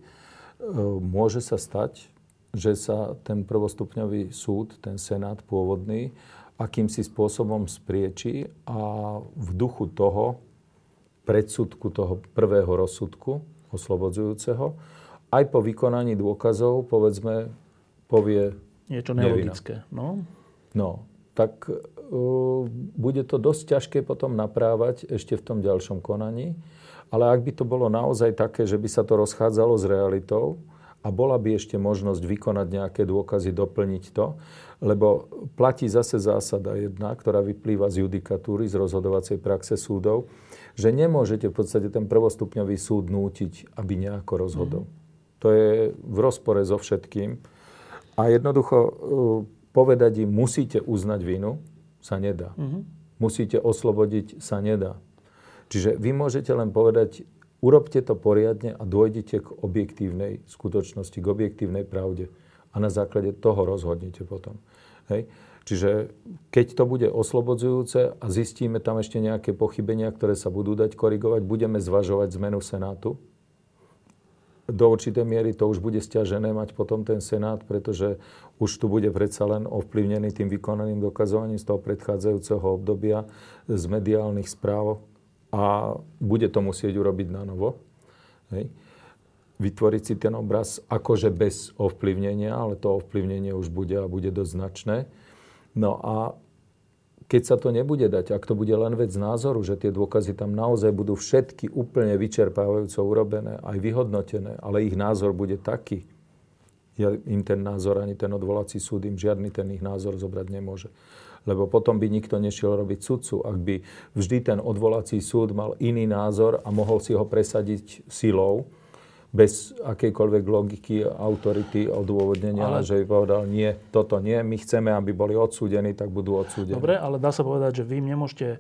môže sa stať, že sa ten prvostupňový súd, ten senát pôvodný, akýmsi spôsobom spriečí a v duchu toho, predsudku toho prvého rozsudku oslobodzujúceho, aj po vykonaní dôkazov, povedzme, povie Niečo nelogické, no? No, tak bude to dosť ťažké potom naprávať ešte v tom ďalšom konaní. Ale ak by to bolo naozaj také, že by sa to rozchádzalo s realitou a bola by ešte možnosť vykonať nejaké dôkazy, doplniť to, lebo platí zase zásada jedna, ktorá vyplýva z judikatúry, z rozhodovacej praxe súdov, že nemôžete v podstate ten prvostupňový súd nútiť, aby nejako rozhodol. Mm. To je v rozpore so všetkým. A jednoducho povedať im, musíte uznať vinu, sa nedá. Mm-hmm. Musíte oslobodiť, sa nedá. Čiže vy môžete len povedať, urobte to poriadne a dôjdete k objektívnej skutočnosti, k objektívnej pravde. A na základe toho rozhodnite potom. Hej? Čiže keď to bude oslobodzujúce a zistíme tam ešte nejaké pochybenia, ktoré sa budú dať korigovať, budeme zvažovať zmenu Senátu do určitej miery to už bude stiažené mať potom ten Senát, pretože už tu bude predsa len ovplyvnený tým vykonaným dokazovaním z toho predchádzajúceho obdobia z mediálnych správ a bude to musieť urobiť na novo. Hej. Vytvoriť si ten obraz akože bez ovplyvnenia, ale to ovplyvnenie už bude a bude dosť značné. No a keď sa to nebude dať, ak to bude len vec názoru, že tie dôkazy tam naozaj budú všetky úplne vyčerpávajúco urobené, aj vyhodnotené, ale ich názor bude taký, ja im ten názor, ani ten odvolací súd im žiadny ten ich názor zobrať nemôže. Lebo potom by nikto nešiel robiť sudcu, ak by vždy ten odvolací súd mal iný názor a mohol si ho presadiť silou, bez akejkoľvek logiky, autority, odôvodnenia, ale... že povedal, nie, toto nie, my chceme, aby boli odsúdení, tak budú odsúdení. Dobre, ale dá sa povedať, že vy im nemôžete e,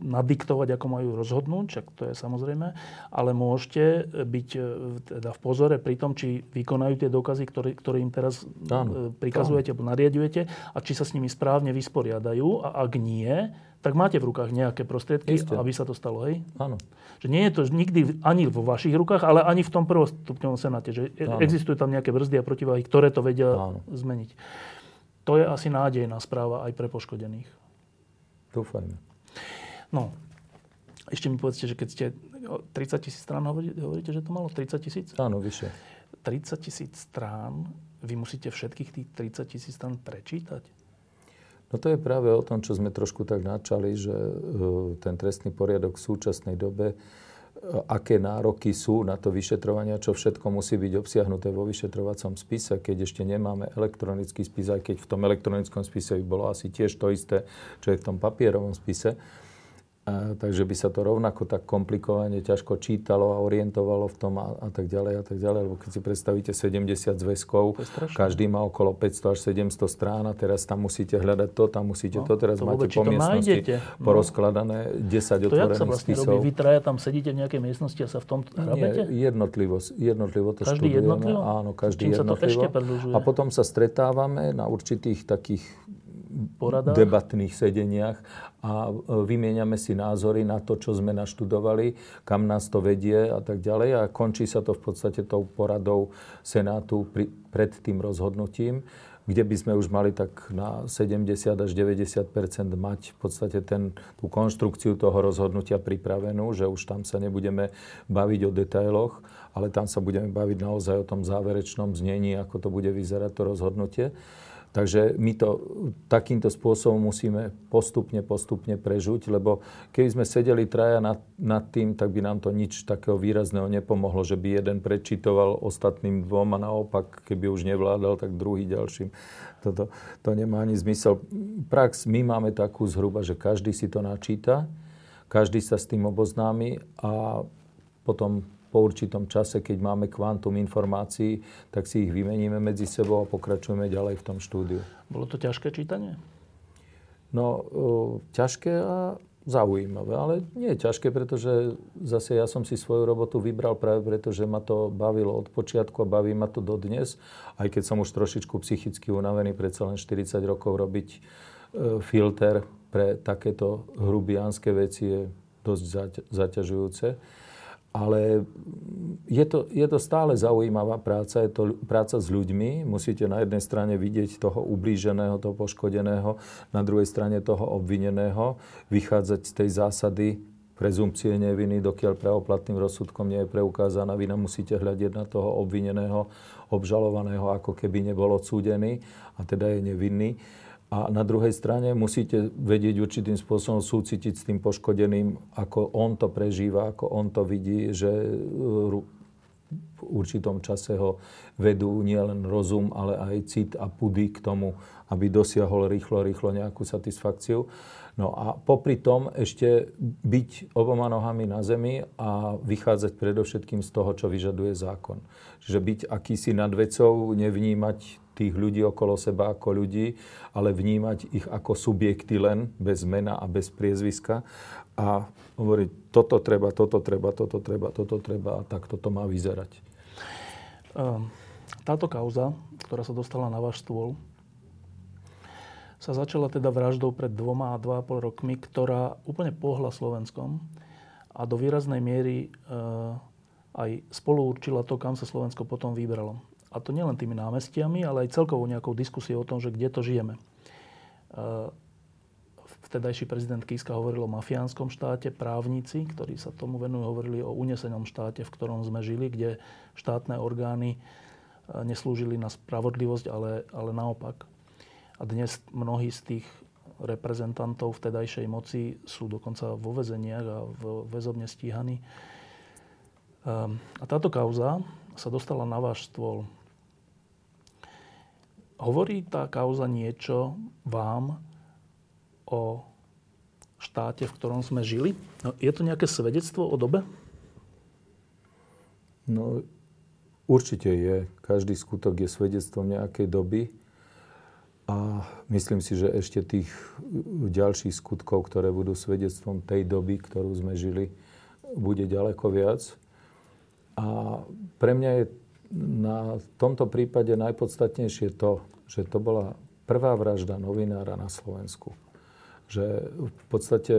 nadiktovať, ako majú rozhodnúť, čak to je samozrejme, ale môžete byť e, teda v pozore pri tom, či vykonajú tie dôkazy, ktoré, ktoré im teraz áno, e, prikazujete alebo nariadujete a či sa s nimi správne vysporiadajú a ak nie, tak máte v rukách nejaké prostriedky, Isté. aby sa to stalo, hej? Áno. Že nie je to nikdy ani vo vašich rukách, ale ani v tom prvostupňovom senáte. Že Áno. existujú tam nejaké brzdy a protiváhy, ktoré to vedia Áno. zmeniť. To je asi nádejná správa aj pre poškodených. Dúfajme. No, ešte mi povedzte, že keď ste 30 tisíc strán hovoríte, hovoríte, že to malo 30 tisíc? Áno, vyše. 30 tisíc strán, vy musíte všetkých tých 30 tisíc strán prečítať? No to je práve o tom, čo sme trošku tak načali, že e, ten trestný poriadok v súčasnej dobe e, aké nároky sú na to vyšetrovanie, čo všetko musí byť obsiahnuté vo vyšetrovacom spise, keď ešte nemáme elektronický spis, aj keď v tom elektronickom spise by bolo asi tiež to isté, čo je v tom papierovom spise. A, takže by sa to rovnako tak komplikovane ťažko čítalo a orientovalo v tom a, a tak ďalej a tak ďalej. Lebo keď si predstavíte 70 zväzkov, každý má okolo 500 až 700 strán a teraz tam musíte hľadať to, tam musíte no, to, teraz to máte po miestnosti no. porozkladané 10 to otvorených jak sa vlastne spisov. robí? Vy traja tam sedíte v nejakej miestnosti a sa v tom hrabete? Nie, jednotlivo, jednotlivo to každý študujeme. Jednotlivo? Áno, každý Čím jednotlivo. sa to ešte A potom sa stretávame na určitých takých poradách? debatných sedeniach a e, vymieňame si názory na to, čo sme naštudovali, kam nás to vedie a tak ďalej. A končí sa to v podstate tou poradou Senátu pri, pred tým rozhodnutím, kde by sme už mali tak na 70 až 90% mať v podstate ten, tú konštrukciu toho rozhodnutia pripravenú, že už tam sa nebudeme baviť o detailoch, ale tam sa budeme baviť naozaj o tom záverečnom znení, ako to bude vyzerať to rozhodnutie. Takže my to takýmto spôsobom musíme postupne, postupne prežuť, lebo keby sme sedeli traja nad, nad tým, tak by nám to nič takého výrazného nepomohlo, že by jeden prečítoval ostatným dvom a naopak, keby už nevládal, tak druhý ďalším. Toto, to nemá ani zmysel. Prax my máme takú zhruba, že každý si to načíta, každý sa s tým oboznámi a potom po určitom čase, keď máme kvantum informácií, tak si ich vymeníme medzi sebou a pokračujeme ďalej v tom štúdiu. Bolo to ťažké čítanie? No, ťažké a zaujímavé, ale nie je ťažké, pretože zase ja som si svoju robotu vybral práve preto, že ma to bavilo od počiatku a baví ma to dodnes. Aj keď som už trošičku psychicky unavený, predsa len 40 rokov robiť e, filter pre takéto hrubiánske veci je dosť zaťažujúce. Ale je to, je to stále zaujímavá práca, je to práca s ľuďmi. Musíte na jednej strane vidieť toho ublíženého, toho poškodeného, na druhej strane toho obvineného, vychádzať z tej zásady prezumpcie neviny, dokiaľ pravoplatným rozsudkom nie je preukázaná vina, musíte hľadiť na toho obvineného, obžalovaného, ako keby nebol odsúdený a teda je nevinný. A na druhej strane musíte vedieť určitým spôsobom súcitiť s tým poškodeným, ako on to prežíva, ako on to vidí, že uh, v určitom čase ho vedú nielen rozum, ale aj cit a pudy k tomu, aby dosiahol rýchlo, rýchlo nejakú satisfakciu. No a popri tom ešte byť oboma nohami na zemi a vychádzať predovšetkým z toho, čo vyžaduje zákon. Čiže byť akýsi nad nevnímať tých ľudí okolo seba ako ľudí, ale vnímať ich ako subjekty len, bez mena a bez priezviska a hovoriť, toto treba, toto treba, toto treba, toto treba a tak toto má vyzerať. Ehm, táto kauza, ktorá sa dostala na váš stôl, sa začala teda vraždou pred dvoma a dva a pol rokmi, ktorá úplne pohla Slovenskom a do výraznej miery ehm, aj spolu určila to, kam sa Slovensko potom vybralo. A to nielen tými námestiami, ale aj celkovou nejakou diskusiou o tom, že kde to žijeme. E, vtedajší prezident Kiska hovoril o mafiánskom štáte, právnici, ktorí sa tomu venujú, hovorili o unesenom štáte, v ktorom sme žili, kde štátne orgány e, neslúžili na spravodlivosť, ale, ale naopak. A dnes mnohí z tých reprezentantov vtedajšej moci sú dokonca vo väzeniach a v väzobne stíhaní. E, a táto kauza sa dostala na váš stôl. Hovorí tá kauza niečo vám o štáte, v ktorom sme žili? No, je to nejaké svedectvo o dobe? No, určite je. Každý skutok je svedectvom nejakej doby. A myslím si, že ešte tých ďalších skutkov, ktoré budú svedectvom tej doby, ktorú sme žili, bude ďaleko viac. A pre mňa je na tomto prípade najpodstatnejšie to, že to bola prvá vražda novinára na Slovensku. Že v podstate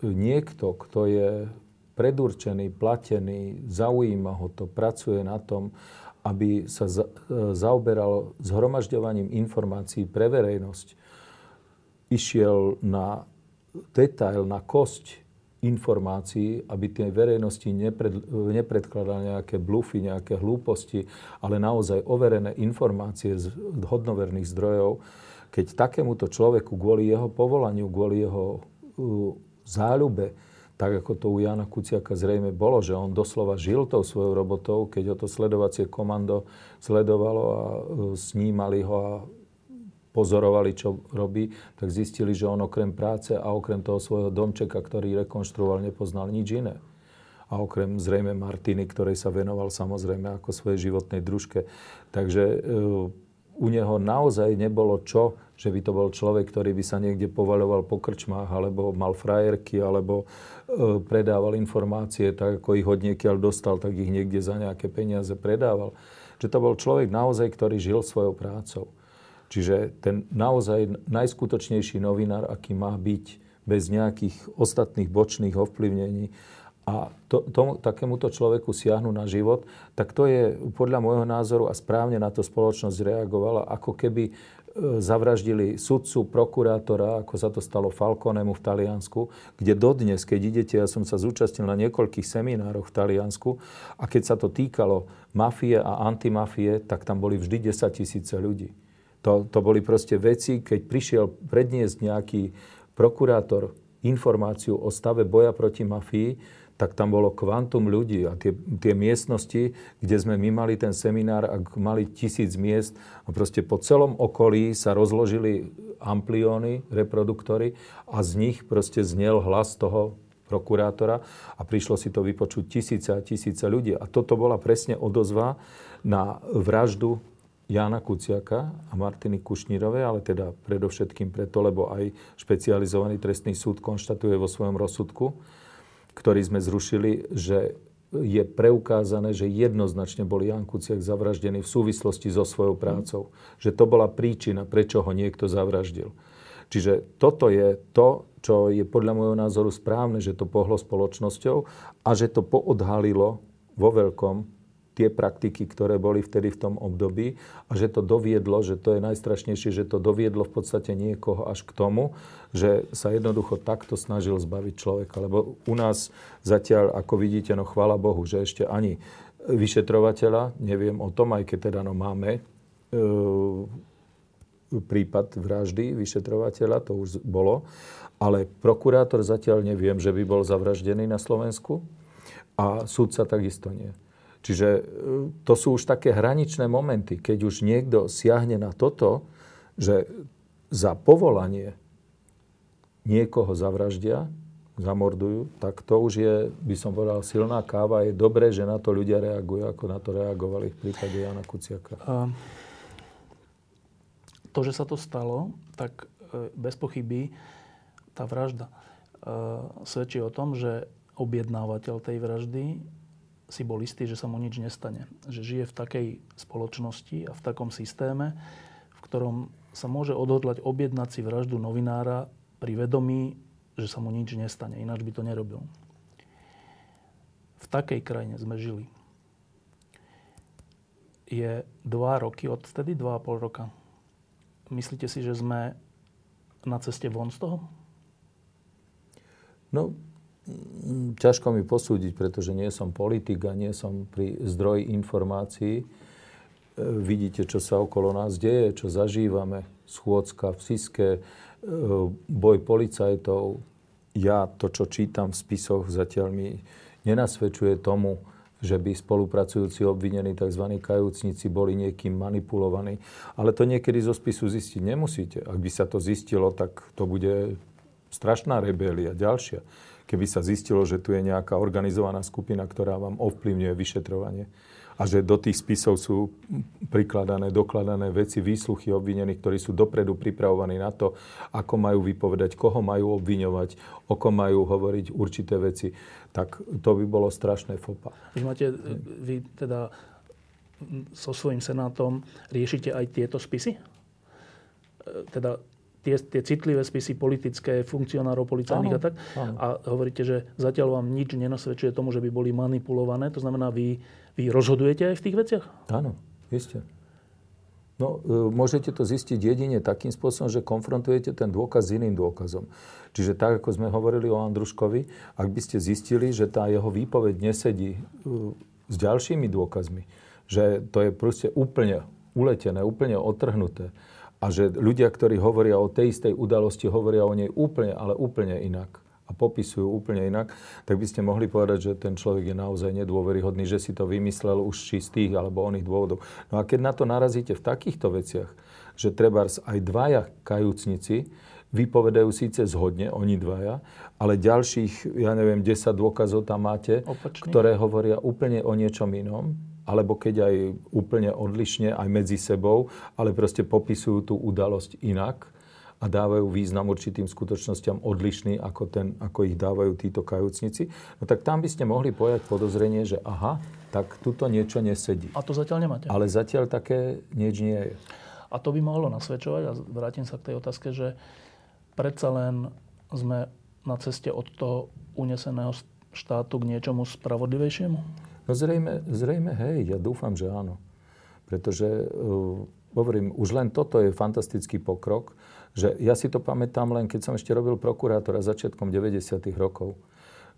niekto, kto je predurčený, platený, zaujíma ho to, pracuje na tom, aby sa zaoberal zhromažďovaním informácií pre verejnosť, išiel na detail, na kosť informácií, aby tie verejnosti nepred, nepredkladali nejaké blufy, nejaké hlúposti, ale naozaj overené informácie z hodnoverných zdrojov, keď takémuto človeku kvôli jeho povolaniu, kvôli jeho uh, záľube tak ako to u Jana Kuciaka zrejme bolo, že on doslova žil tou svojou robotou, keď ho to sledovacie komando sledovalo a e, snímali ho a pozorovali, čo robí, tak zistili, že on okrem práce a okrem toho svojho domčeka, ktorý rekonštruoval, nepoznal nič iné. A okrem zrejme Martiny, ktorej sa venoval samozrejme ako svojej životnej družke. Takže e, u neho naozaj nebolo čo, že by to bol človek, ktorý by sa niekde povaľoval po krčmách, alebo mal frajerky, alebo e, predával informácie, tak ako ich od niekiaľ dostal, tak ich niekde za nejaké peniaze predával. Že to bol človek naozaj, ktorý žil svojou prácou. Čiže ten naozaj najskutočnejší novinár, aký má byť bez nejakých ostatných bočných ovplyvnení, a to, tomu, takémuto človeku siahnu na život, tak to je podľa môjho názoru a správne na to spoločnosť reagovala, ako keby e, zavraždili sudcu, prokurátora, ako sa to stalo Falconemu v Taliansku, kde dodnes, keď idete, ja som sa zúčastnil na niekoľkých seminároch v Taliansku a keď sa to týkalo mafie a antimafie, tak tam boli vždy 10 tisíce ľudí. To, to boli proste veci, keď prišiel predniesť nejaký prokurátor informáciu o stave boja proti mafii, tak tam bolo kvantum ľudí a tie, tie miestnosti, kde sme my mali ten seminár, ak mali tisíc miest a proste po celom okolí sa rozložili amplióny, reproduktory a z nich proste znel hlas toho prokurátora a prišlo si to vypočuť tisíce a tisíce ľudí. A toto bola presne odozva na vraždu Jána Kuciaka a Martiny Kušnírovej, ale teda predovšetkým preto, lebo aj špecializovaný trestný súd konštatuje vo svojom rozsudku, ktorý sme zrušili, že je preukázané, že jednoznačne bol Jan Kuciak zavraždený v súvislosti so svojou prácou. Že to bola príčina, prečo ho niekto zavraždil. Čiže toto je to, čo je podľa môjho názoru správne, že to pohlo spoločnosťou a že to poodhalilo vo veľkom tie praktiky, ktoré boli vtedy v tom období a že to doviedlo, že to je najstrašnejšie, že to doviedlo v podstate niekoho až k tomu, že sa jednoducho takto snažil zbaviť človeka. Lebo u nás zatiaľ, ako vidíte, no chvála Bohu, že ešte ani vyšetrovateľa, neviem o tom, aj keď teda no máme e, prípad vraždy vyšetrovateľa, to už bolo, ale prokurátor zatiaľ neviem, že by bol zavraždený na Slovensku a súdca takisto nie. Čiže e, to sú už také hraničné momenty, keď už niekto siahne na toto, že za povolanie niekoho zavraždia, zamordujú, tak to už je, by som povedal, silná káva. Je dobré, že na to ľudia reagujú, ako na to reagovali v prípade Jana Kuciaka. A to, že sa to stalo, tak e, bez pochyby tá vražda e, svedčí o tom, že objednávateľ tej vraždy si bol istý, že sa mu nič nestane. Že žije v takej spoločnosti a v takom systéme, v ktorom sa môže odhodlať objednať si vraždu novinára pri vedomí, že sa mu nič nestane. Ináč by to nerobil. V takej krajine sme žili. Je dva roky od vtedy, dva a pol roka. Myslíte si, že sme na ceste von z toho? No, ťažko mi posúdiť, pretože nie som politik a nie som pri zdroji informácií. E, vidíte, čo sa okolo nás deje, čo zažívame. Schôdzka v Siske, e, boj policajtov. Ja to, čo čítam v spisoch, zatiaľ mi nenasvedčuje tomu, že by spolupracujúci obvinení tzv. kajúcnici boli niekým manipulovaní. Ale to niekedy zo spisu zistiť nemusíte. Ak by sa to zistilo, tak to bude strašná rebelia, ďalšia keby sa zistilo, že tu je nejaká organizovaná skupina, ktorá vám ovplyvňuje vyšetrovanie a že do tých spisov sú prikladané, dokladané veci, výsluchy obvinených, ktorí sú dopredu pripravovaní na to, ako majú vypovedať, koho majú obviňovať, o kom majú hovoriť určité veci, tak to by bolo strašné fopa. Vy máte, vy teda so svojím senátom riešite aj tieto spisy? Teda tie, tie citlivé spisy politické, funkcionárov policajných a tak. Áno. A hovoríte, že zatiaľ vám nič nenasvedčuje tomu, že by boli manipulované. To znamená, vy, vy rozhodujete aj v tých veciach? Áno, isté. No, e, môžete to zistiť jedine takým spôsobom, že konfrontujete ten dôkaz s iným dôkazom. Čiže tak, ako sme hovorili o Andruškovi, ak by ste zistili, že tá jeho výpoveď nesedí e, s ďalšími dôkazmi, že to je proste úplne uletené, úplne otrhnuté, a že ľudia, ktorí hovoria o tej istej udalosti, hovoria o nej úplne, ale úplne inak. A popisujú úplne inak, tak by ste mohli povedať, že ten človek je naozaj nedôveryhodný, že si to vymyslel už čistých alebo oných dôvodov. No a keď na to narazíte v takýchto veciach, že treba aj dvaja kajúcnici vypovedajú síce zhodne, oni dvaja, ale ďalších, ja neviem, 10 dôkazov tam máte, Opačný. ktoré hovoria úplne o niečom inom, alebo keď aj úplne odlišne, aj medzi sebou, ale proste popisujú tú udalosť inak a dávajú význam určitým skutočnosťam odlišný, ako, ten, ako ich dávajú títo kajúcnici, no tak tam by ste mohli pojať podozrenie, že aha, tak tuto niečo nesedí. A to zatiaľ nemáte. Ale zatiaľ také nič nie je. A to by mohlo nasvedčovať, a vrátim sa k tej otázke, že predsa len sme na ceste od toho uneseného štátu k niečomu spravodlivejšiemu? No zrejme, zrejme hej, ja dúfam, že áno. Pretože, uh, hovorím, už len toto je fantastický pokrok, že ja si to pamätám len, keď som ešte robil prokurátora začiatkom 90. rokov.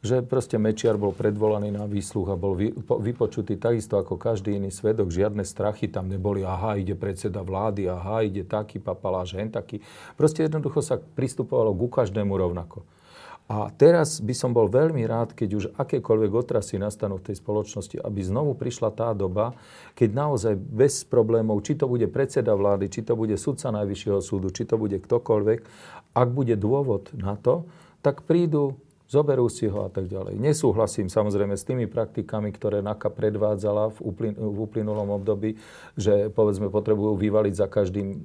Že proste Mečiar bol predvolaný na výsluch a bol vypočutý takisto ako každý iný svedok. Žiadne strachy tam neboli. Aha, ide predseda vlády, aha, ide taký papaláš, hen taký. Proste jednoducho sa pristupovalo ku každému rovnako. A teraz by som bol veľmi rád, keď už akékoľvek otrasy nastanú v tej spoločnosti, aby znovu prišla tá doba, keď naozaj bez problémov, či to bude predseda vlády, či to bude sudca Najvyššieho súdu, či to bude ktokoľvek, ak bude dôvod na to, tak prídu zoberú si ho a tak ďalej. Nesúhlasím samozrejme s tými praktikami, ktoré NAKA predvádzala v, uplyn, v uplynulom období, že povedzme potrebujú vyvaliť za každým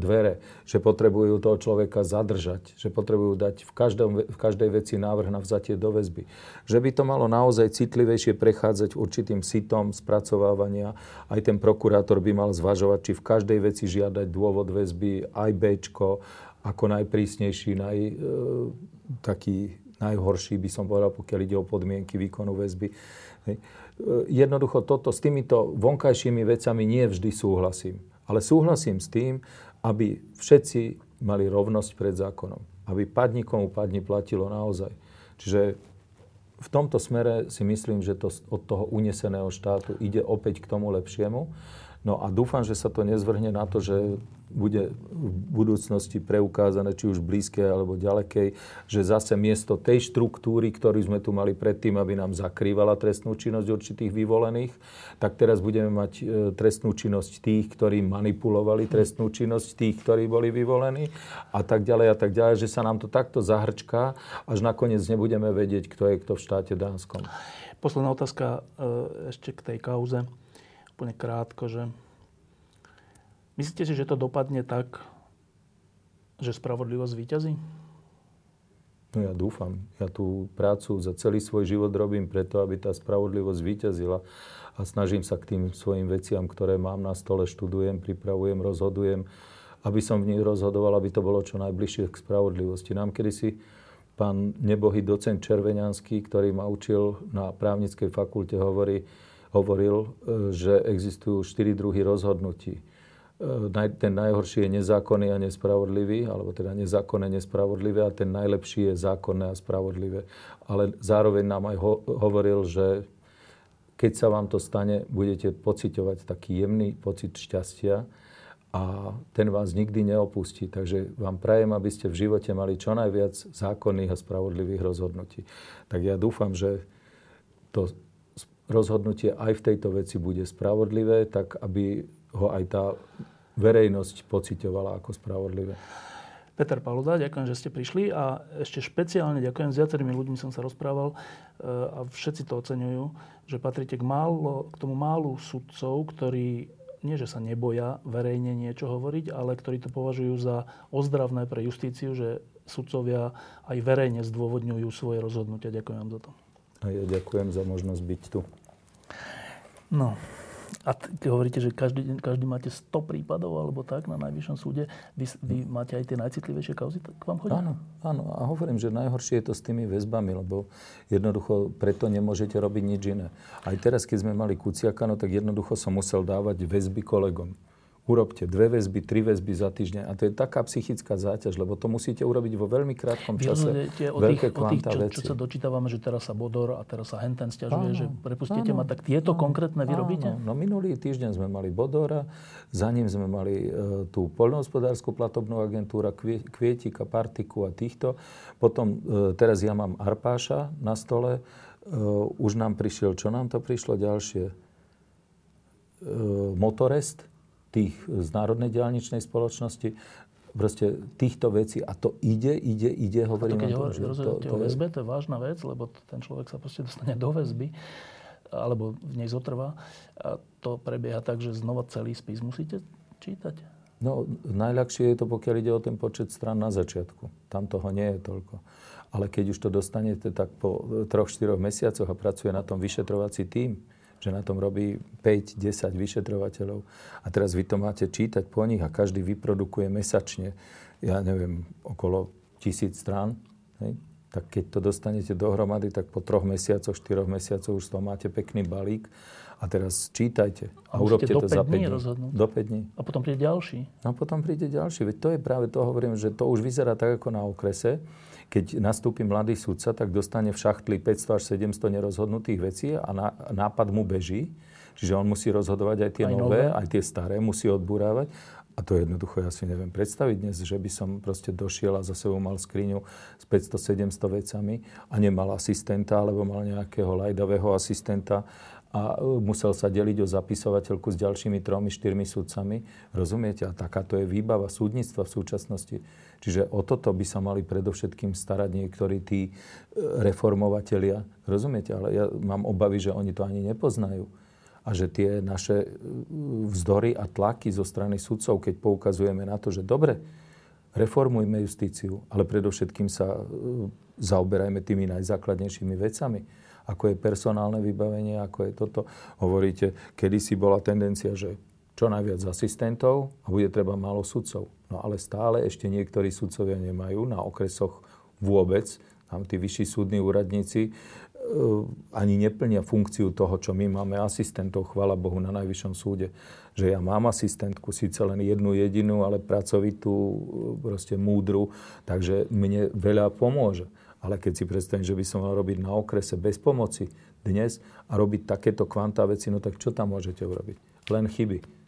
dvere, že potrebujú toho človeka zadržať, že potrebujú dať v, každom, v každej veci návrh na vzatie do väzby. Že by to malo naozaj citlivejšie prechádzať určitým sitom spracovávania. Aj ten prokurátor by mal zvažovať, či v každej veci žiadať dôvod väzby, aj Bčko, ako najprísnejší, naj, e, taký najhorší, by som povedal, pokiaľ ide o podmienky výkonu väzby. E, jednoducho toto, s týmito vonkajšími vecami nie vždy súhlasím. Ale súhlasím s tým, aby všetci mali rovnosť pred zákonom. Aby padni komu platilo naozaj. Čiže v tomto smere si myslím, že to od toho uneseného štátu ide opäť k tomu lepšiemu. No a dúfam, že sa to nezvrhne na to, že bude v budúcnosti preukázané, či už blízkej alebo ďalekej, že zase miesto tej štruktúry, ktorú sme tu mali predtým, aby nám zakrývala trestnú činnosť určitých vyvolených, tak teraz budeme mať e, trestnú činnosť tých, ktorí manipulovali trestnú činnosť tých, ktorí boli vyvolení a tak ďalej a tak ďalej, že sa nám to takto zahrčká, až nakoniec nebudeme vedieť, kto je kto v štáte Dánskom. Posledná otázka e, ešte k tej kauze úplne krátko, že myslíte si, že to dopadne tak, že spravodlivosť víťazí? No ja dúfam. Ja tú prácu za celý svoj život robím preto, aby tá spravodlivosť víťazila a snažím sa k tým svojim veciam, ktoré mám na stole, študujem, pripravujem, rozhodujem, aby som v nich rozhodoval, aby to bolo čo najbližšie k spravodlivosti. Nám kedysi pán nebohý docent Červeňanský, ktorý ma učil na právnickej fakulte, hovorí, hovoril, e, že existujú štyri druhy rozhodnutí. E, ten najhorší je nezákonný a nespravodlivý, alebo teda nezákonné, nespravodlivé a ten najlepší je zákonné a spravodlivé. Ale zároveň nám aj hovoril, že keď sa vám to stane, budete pociťovať taký jemný pocit šťastia a ten vás nikdy neopustí. Takže vám prajem, aby ste v živote mali čo najviac zákonných a spravodlivých rozhodnutí. Tak ja dúfam, že to rozhodnutie aj v tejto veci bude spravodlivé, tak aby ho aj tá verejnosť pocitovala ako spravodlivé. Peter Paluda, ďakujem, že ste prišli a ešte špeciálne ďakujem, s viacerými ľuďmi som sa rozprával e, a všetci to oceňujú, že patríte k, málo, k tomu málu sudcov, ktorí nie, že sa neboja verejne niečo hovoriť, ale ktorí to považujú za ozdravné pre justíciu, že sudcovia aj verejne zdôvodňujú svoje rozhodnutia. Ďakujem vám za to. A ja ďakujem za možnosť byť tu. No, a ty hovoríte, že každý, každý máte 100 prípadov alebo tak na najvyššom súde. Vy, vy máte aj tie najcitlivejšie kauzy k vám chodia? Áno, áno. A hovorím, že najhoršie je to s tými väzbami, lebo jednoducho preto nemôžete robiť nič iné. Aj teraz, keď sme mali Kuciaka, no tak jednoducho som musel dávať väzby kolegom urobte dve väzby, tri väzby za týždeň. A to je taká psychická záťaž, lebo to musíte urobiť vo veľmi krátkom čase. o tých, o tých čo, čo sa dočítavame, že teraz sa Bodor a teraz sa Henten stiažuje, že prepustíte ma, tak tieto áno, konkrétne vy robíte? No minulý týždeň sme mali Bodora, za ním sme mali e, tú poľnohospodárskú platobnú agentúru, Kvietika, Partiku a týchto. Potom e, teraz ja mám Arpáša na stole. E, už nám prišiel, čo nám to prišlo ďalšie? E, Motorest tých z Národnej diálničnej spoločnosti, proste týchto vecí a to ide, ide, ide, hovorím. A to keď to, to, o väzbe, to je vážna vec, lebo ten človek sa proste dostane do väzby alebo v nej zotrvá. A to prebieha tak, že znova celý spis musíte čítať? No, najľahšie je to, pokiaľ ide o ten počet strán na začiatku. Tam toho nie je toľko. Ale keď už to dostanete, tak po troch, štyroch mesiacoch a pracuje na tom vyšetrovací tím, že na tom robí 5-10 vyšetrovateľov. A teraz vy to máte čítať po nich a každý vyprodukuje mesačne, ja neviem, okolo tisíc strán. Hej? Tak keď to dostanete dohromady, tak po troch mesiacoch, štyroch mesiacoch už toho máte pekný balík. A teraz čítajte a, a urobte to za 5 dní. Rozhodnúť. Do 5 dní. A potom príde ďalší. No a potom príde ďalší. Veď to je práve to, hovorím, že to už vyzerá tak ako na okrese keď nastúpi mladý sudca, tak dostane v šachtli 500 až 700 nerozhodnutých vecí a nápad mu beží. Čiže on musí rozhodovať aj tie aj nové, nové, aj tie staré, musí odburávať. A to jednoducho ja si neviem predstaviť dnes, že by som proste došiel a za sebou mal skriňu s 500-700 vecami a nemal asistenta, alebo mal nejakého lajdavého asistenta a e, musel sa deliť o zapisovateľku s ďalšími tromi, štyrmi sudcami. Rozumiete? A takáto je výbava súdnictva v súčasnosti. Čiže o toto by sa mali predovšetkým starať niektorí tí e, reformovatelia. Rozumiete? Ale ja mám obavy, že oni to ani nepoznajú. A že tie naše e, vzdory a tlaky zo strany sudcov, keď poukazujeme na to, že dobre, reformujme justíciu, ale predovšetkým sa zaoberajme tými najzákladnejšími vecami ako je personálne vybavenie, ako je toto. Hovoríte, kedysi bola tendencia, že čo najviac asistentov a bude treba málo sudcov. No ale stále ešte niektorí sudcovia nemajú na okresoch vôbec. Tam tí vyšší súdni úradníci e, ani neplnia funkciu toho, čo my máme asistentov, chvala Bohu, na Najvyššom súde. Že ja mám asistentku, síce len jednu jedinú, ale pracovitú, e, proste múdru, takže mne veľa pomôže. Ale keď si predstavím, že by som mal robiť na okrese bez pomoci dnes a robiť takéto kvantá veci, no tak čo tam môžete urobiť? Len chyby.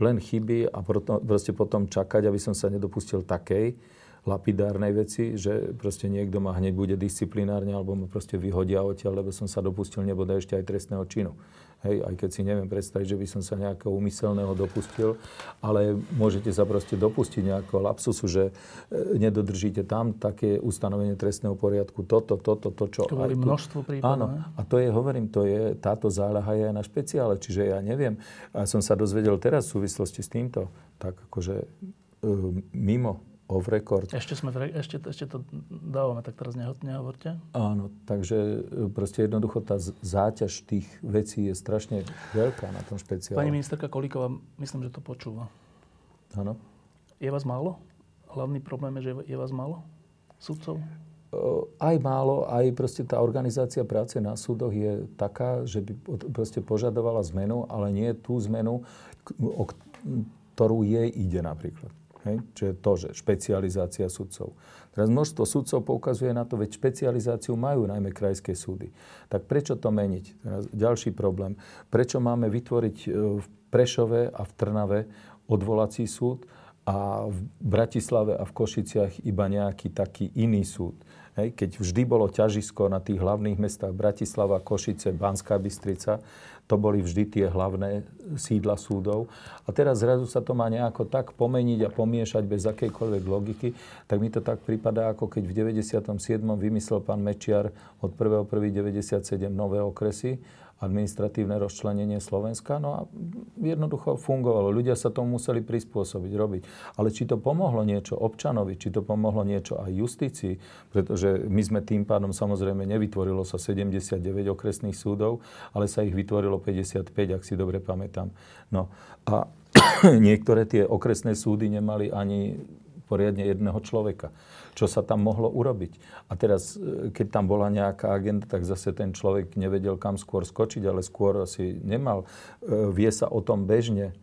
Len chyby a proste potom čakať, aby som sa nedopustil takej lapidárnej veci, že proste niekto ma hneď bude disciplinárne alebo ma proste vyhodia odtiaľ, lebo som sa dopustil nebude ešte aj trestného činu. Hej, aj keď si neviem predstaviť, že by som sa nejakého umyselného dopustil, ale môžete sa proste dopustiť nejakého lapsusu, že e, nedodržíte tam také ustanovenie trestného poriadku, toto, toto, to, čo... To boli množstvo prípadov. Áno, a to je, hovorím, to je, táto záľaha je aj na špeciále, čiže ja neviem. A som sa dozvedel teraz v súvislosti s týmto, tak akože e, mimo off record. Ešte, sme ešte, ešte to dávame, tak teraz neho, nehovorte. Áno, takže e, proste jednoducho tá záťaž tých vecí je strašne veľká na tom špeciále. Pani ministerka Kolíková, myslím, že to počúva. Áno. Je vás málo? Hlavný problém je, že je vás málo? Sudcov? E, aj málo, aj proste tá organizácia práce na súdoch je taká, že by proste požadovala zmenu, ale nie tú zmenu, o ktorú jej ide napríklad. Hej? Čiže to, že špecializácia sudcov. Teraz množstvo sudcov poukazuje na to, veď špecializáciu majú najmä krajské súdy. Tak prečo to meniť? Teraz ďalší problém. Prečo máme vytvoriť e, v Prešove a v Trnave odvolací súd a v Bratislave a v Košiciach iba nejaký taký iný súd? Hej, keď vždy bolo ťažisko na tých hlavných mestách Bratislava, Košice, Banská Bystrica, to boli vždy tie hlavné sídla súdov. A teraz zrazu sa to má nejako tak pomeniť a pomiešať bez akejkoľvek logiky, tak mi to tak prípada, ako keď v 97. vymyslel pán Mečiar od 1.1.97 nové okresy administratívne rozčlenenie Slovenska. No a jednoducho fungovalo. Ľudia sa tomu museli prispôsobiť, robiť. Ale či to pomohlo niečo občanovi, či to pomohlo niečo aj justícii, pretože my sme tým pádom samozrejme nevytvorilo sa 79 okresných súdov, ale sa ich vytvorilo 55, ak si dobre pamätám. No a *clears throat* niektoré tie okresné súdy nemali ani poriadne jedného človeka čo sa tam mohlo urobiť. A teraz, e, keď tam bola nejaká agenda, tak zase ten človek nevedel, kam skôr skočiť, ale skôr asi nemal. E, vie sa o tom bežne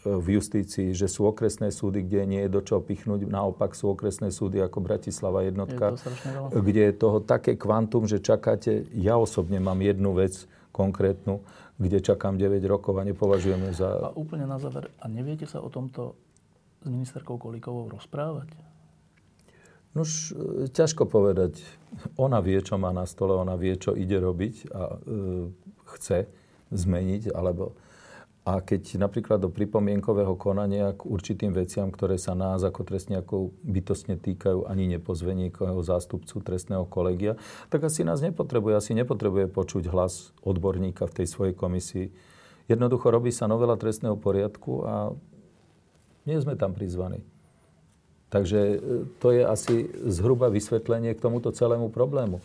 v justícii, že sú okresné súdy, kde nie je do čoho pichnúť. Naopak sú okresné súdy ako Bratislava jednotka, je kde je toho také kvantum, že čakáte, ja osobne mám jednu vec konkrétnu, kde čakám 9 rokov a nepovažujeme za... A úplne na záver, a neviete sa o tomto s ministerkou Kolíkovou rozprávať? Už e, ťažko povedať. Ona vie, čo má na stole, ona vie, čo ide robiť a e, chce zmeniť, alebo a keď napríklad do pripomienkového konania k určitým veciam, ktoré sa nás ako trestniakov bytostne týkajú, ani nepozve niekoho zástupcu trestného kolegia, tak asi nás nepotrebuje. Asi nepotrebuje počuť hlas odborníka v tej svojej komisii. Jednoducho robí sa novela trestného poriadku a nie sme tam prizvaní. Takže e, to je asi zhruba vysvetlenie k tomuto celému problému.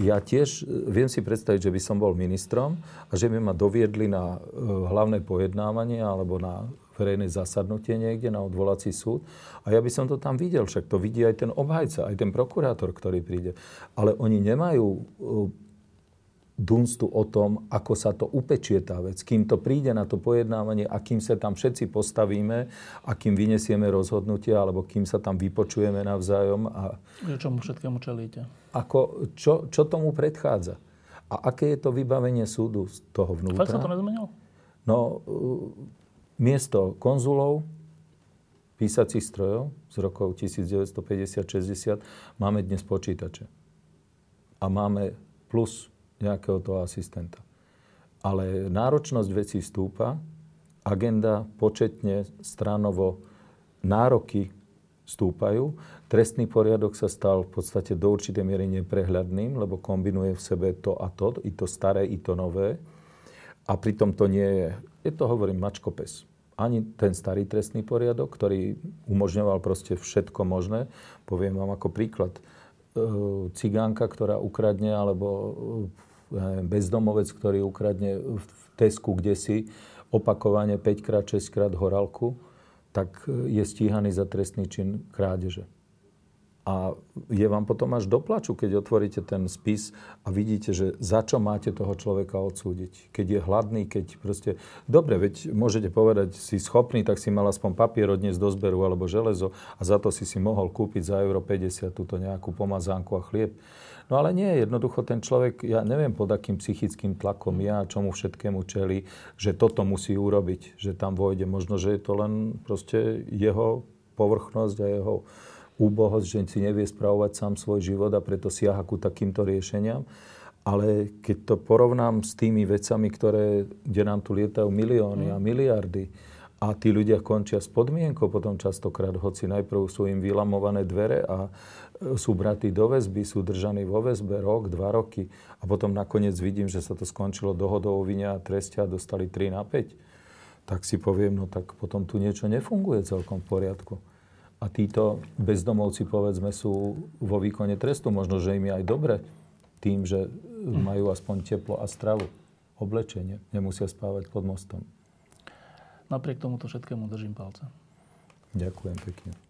Ja tiež e, viem si predstaviť, že by som bol ministrom a že by ma doviedli na e, hlavné pojednávanie alebo na verejné zasadnutie niekde na odvolací súd. A ja by som to tam videl, však to vidí aj ten obhajca, aj ten prokurátor, ktorý príde. Ale oni nemajú dunstu o tom, ako sa to upečie tá vec. Kým to príde na to pojednávanie a kým sa tam všetci postavíme a kým vynesieme rozhodnutie alebo kým sa tam vypočujeme navzájom. A... Že čomu všetkému čelíte? Ako, čo, čo tomu predchádza? A aké je to vybavenie súdu z toho vnútra? Fakt sa to nezmenilo? No, uh, miesto konzulov, písacích strojov z rokov 1950-60 máme dnes počítače. A máme plus nejakého toho asistenta. Ale náročnosť vecí stúpa, agenda početne, stránovo, nároky stúpajú. Trestný poriadok sa stal v podstate do určitej miery neprehľadným, lebo kombinuje v sebe to a to, i to staré, i to nové. A pritom to nie je, je to hovorím, mačkopes. Ani ten starý trestný poriadok, ktorý umožňoval proste všetko možné. Poviem vám ako príklad. E, cigánka, ktorá ukradne, alebo bezdomovec, ktorý ukradne v Tesku kde si opakovane 5 krát, 6 krát horálku, tak je stíhaný za trestný čin krádeže. A je vám potom až doplaču, keď otvoríte ten spis a vidíte, že za čo máte toho človeka odsúdiť. Keď je hladný, keď proste... Dobre, veď môžete povedať, si schopný, tak si mal aspoň papier odniesť do zberu alebo železo a za to si si mohol kúpiť za euro 50 túto nejakú pomazánku a chlieb. No ale nie, jednoducho ten človek, ja neviem pod akým psychickým tlakom ja, čomu všetkému čeli, že toto musí urobiť, že tam vojde. Možno, že je to len proste jeho povrchnosť a jeho úbohosť, že si nevie spravovať sám svoj život a preto siaha ku takýmto riešeniam. Ale keď to porovnám s tými vecami, ktoré, kde nám tu lietajú milióny a mm. miliardy, a tí ľudia končia s podmienkou potom častokrát, hoci najprv sú im vylamované dvere a sú bratí do väzby, sú držaní vo väzbe rok, dva roky a potom nakoniec vidím, že sa to skončilo dohodou o vine a treste a dostali 3 na 5, tak si poviem, no tak potom tu niečo nefunguje celkom v poriadku. A títo bezdomovci, povedzme, sú vo výkone trestu. Možno, že im je aj dobre tým, že majú aspoň teplo a stravu, oblečenie. Nemusia spávať pod mostom. Napriek tomuto všetkému držím palce. Ďakujem pekne.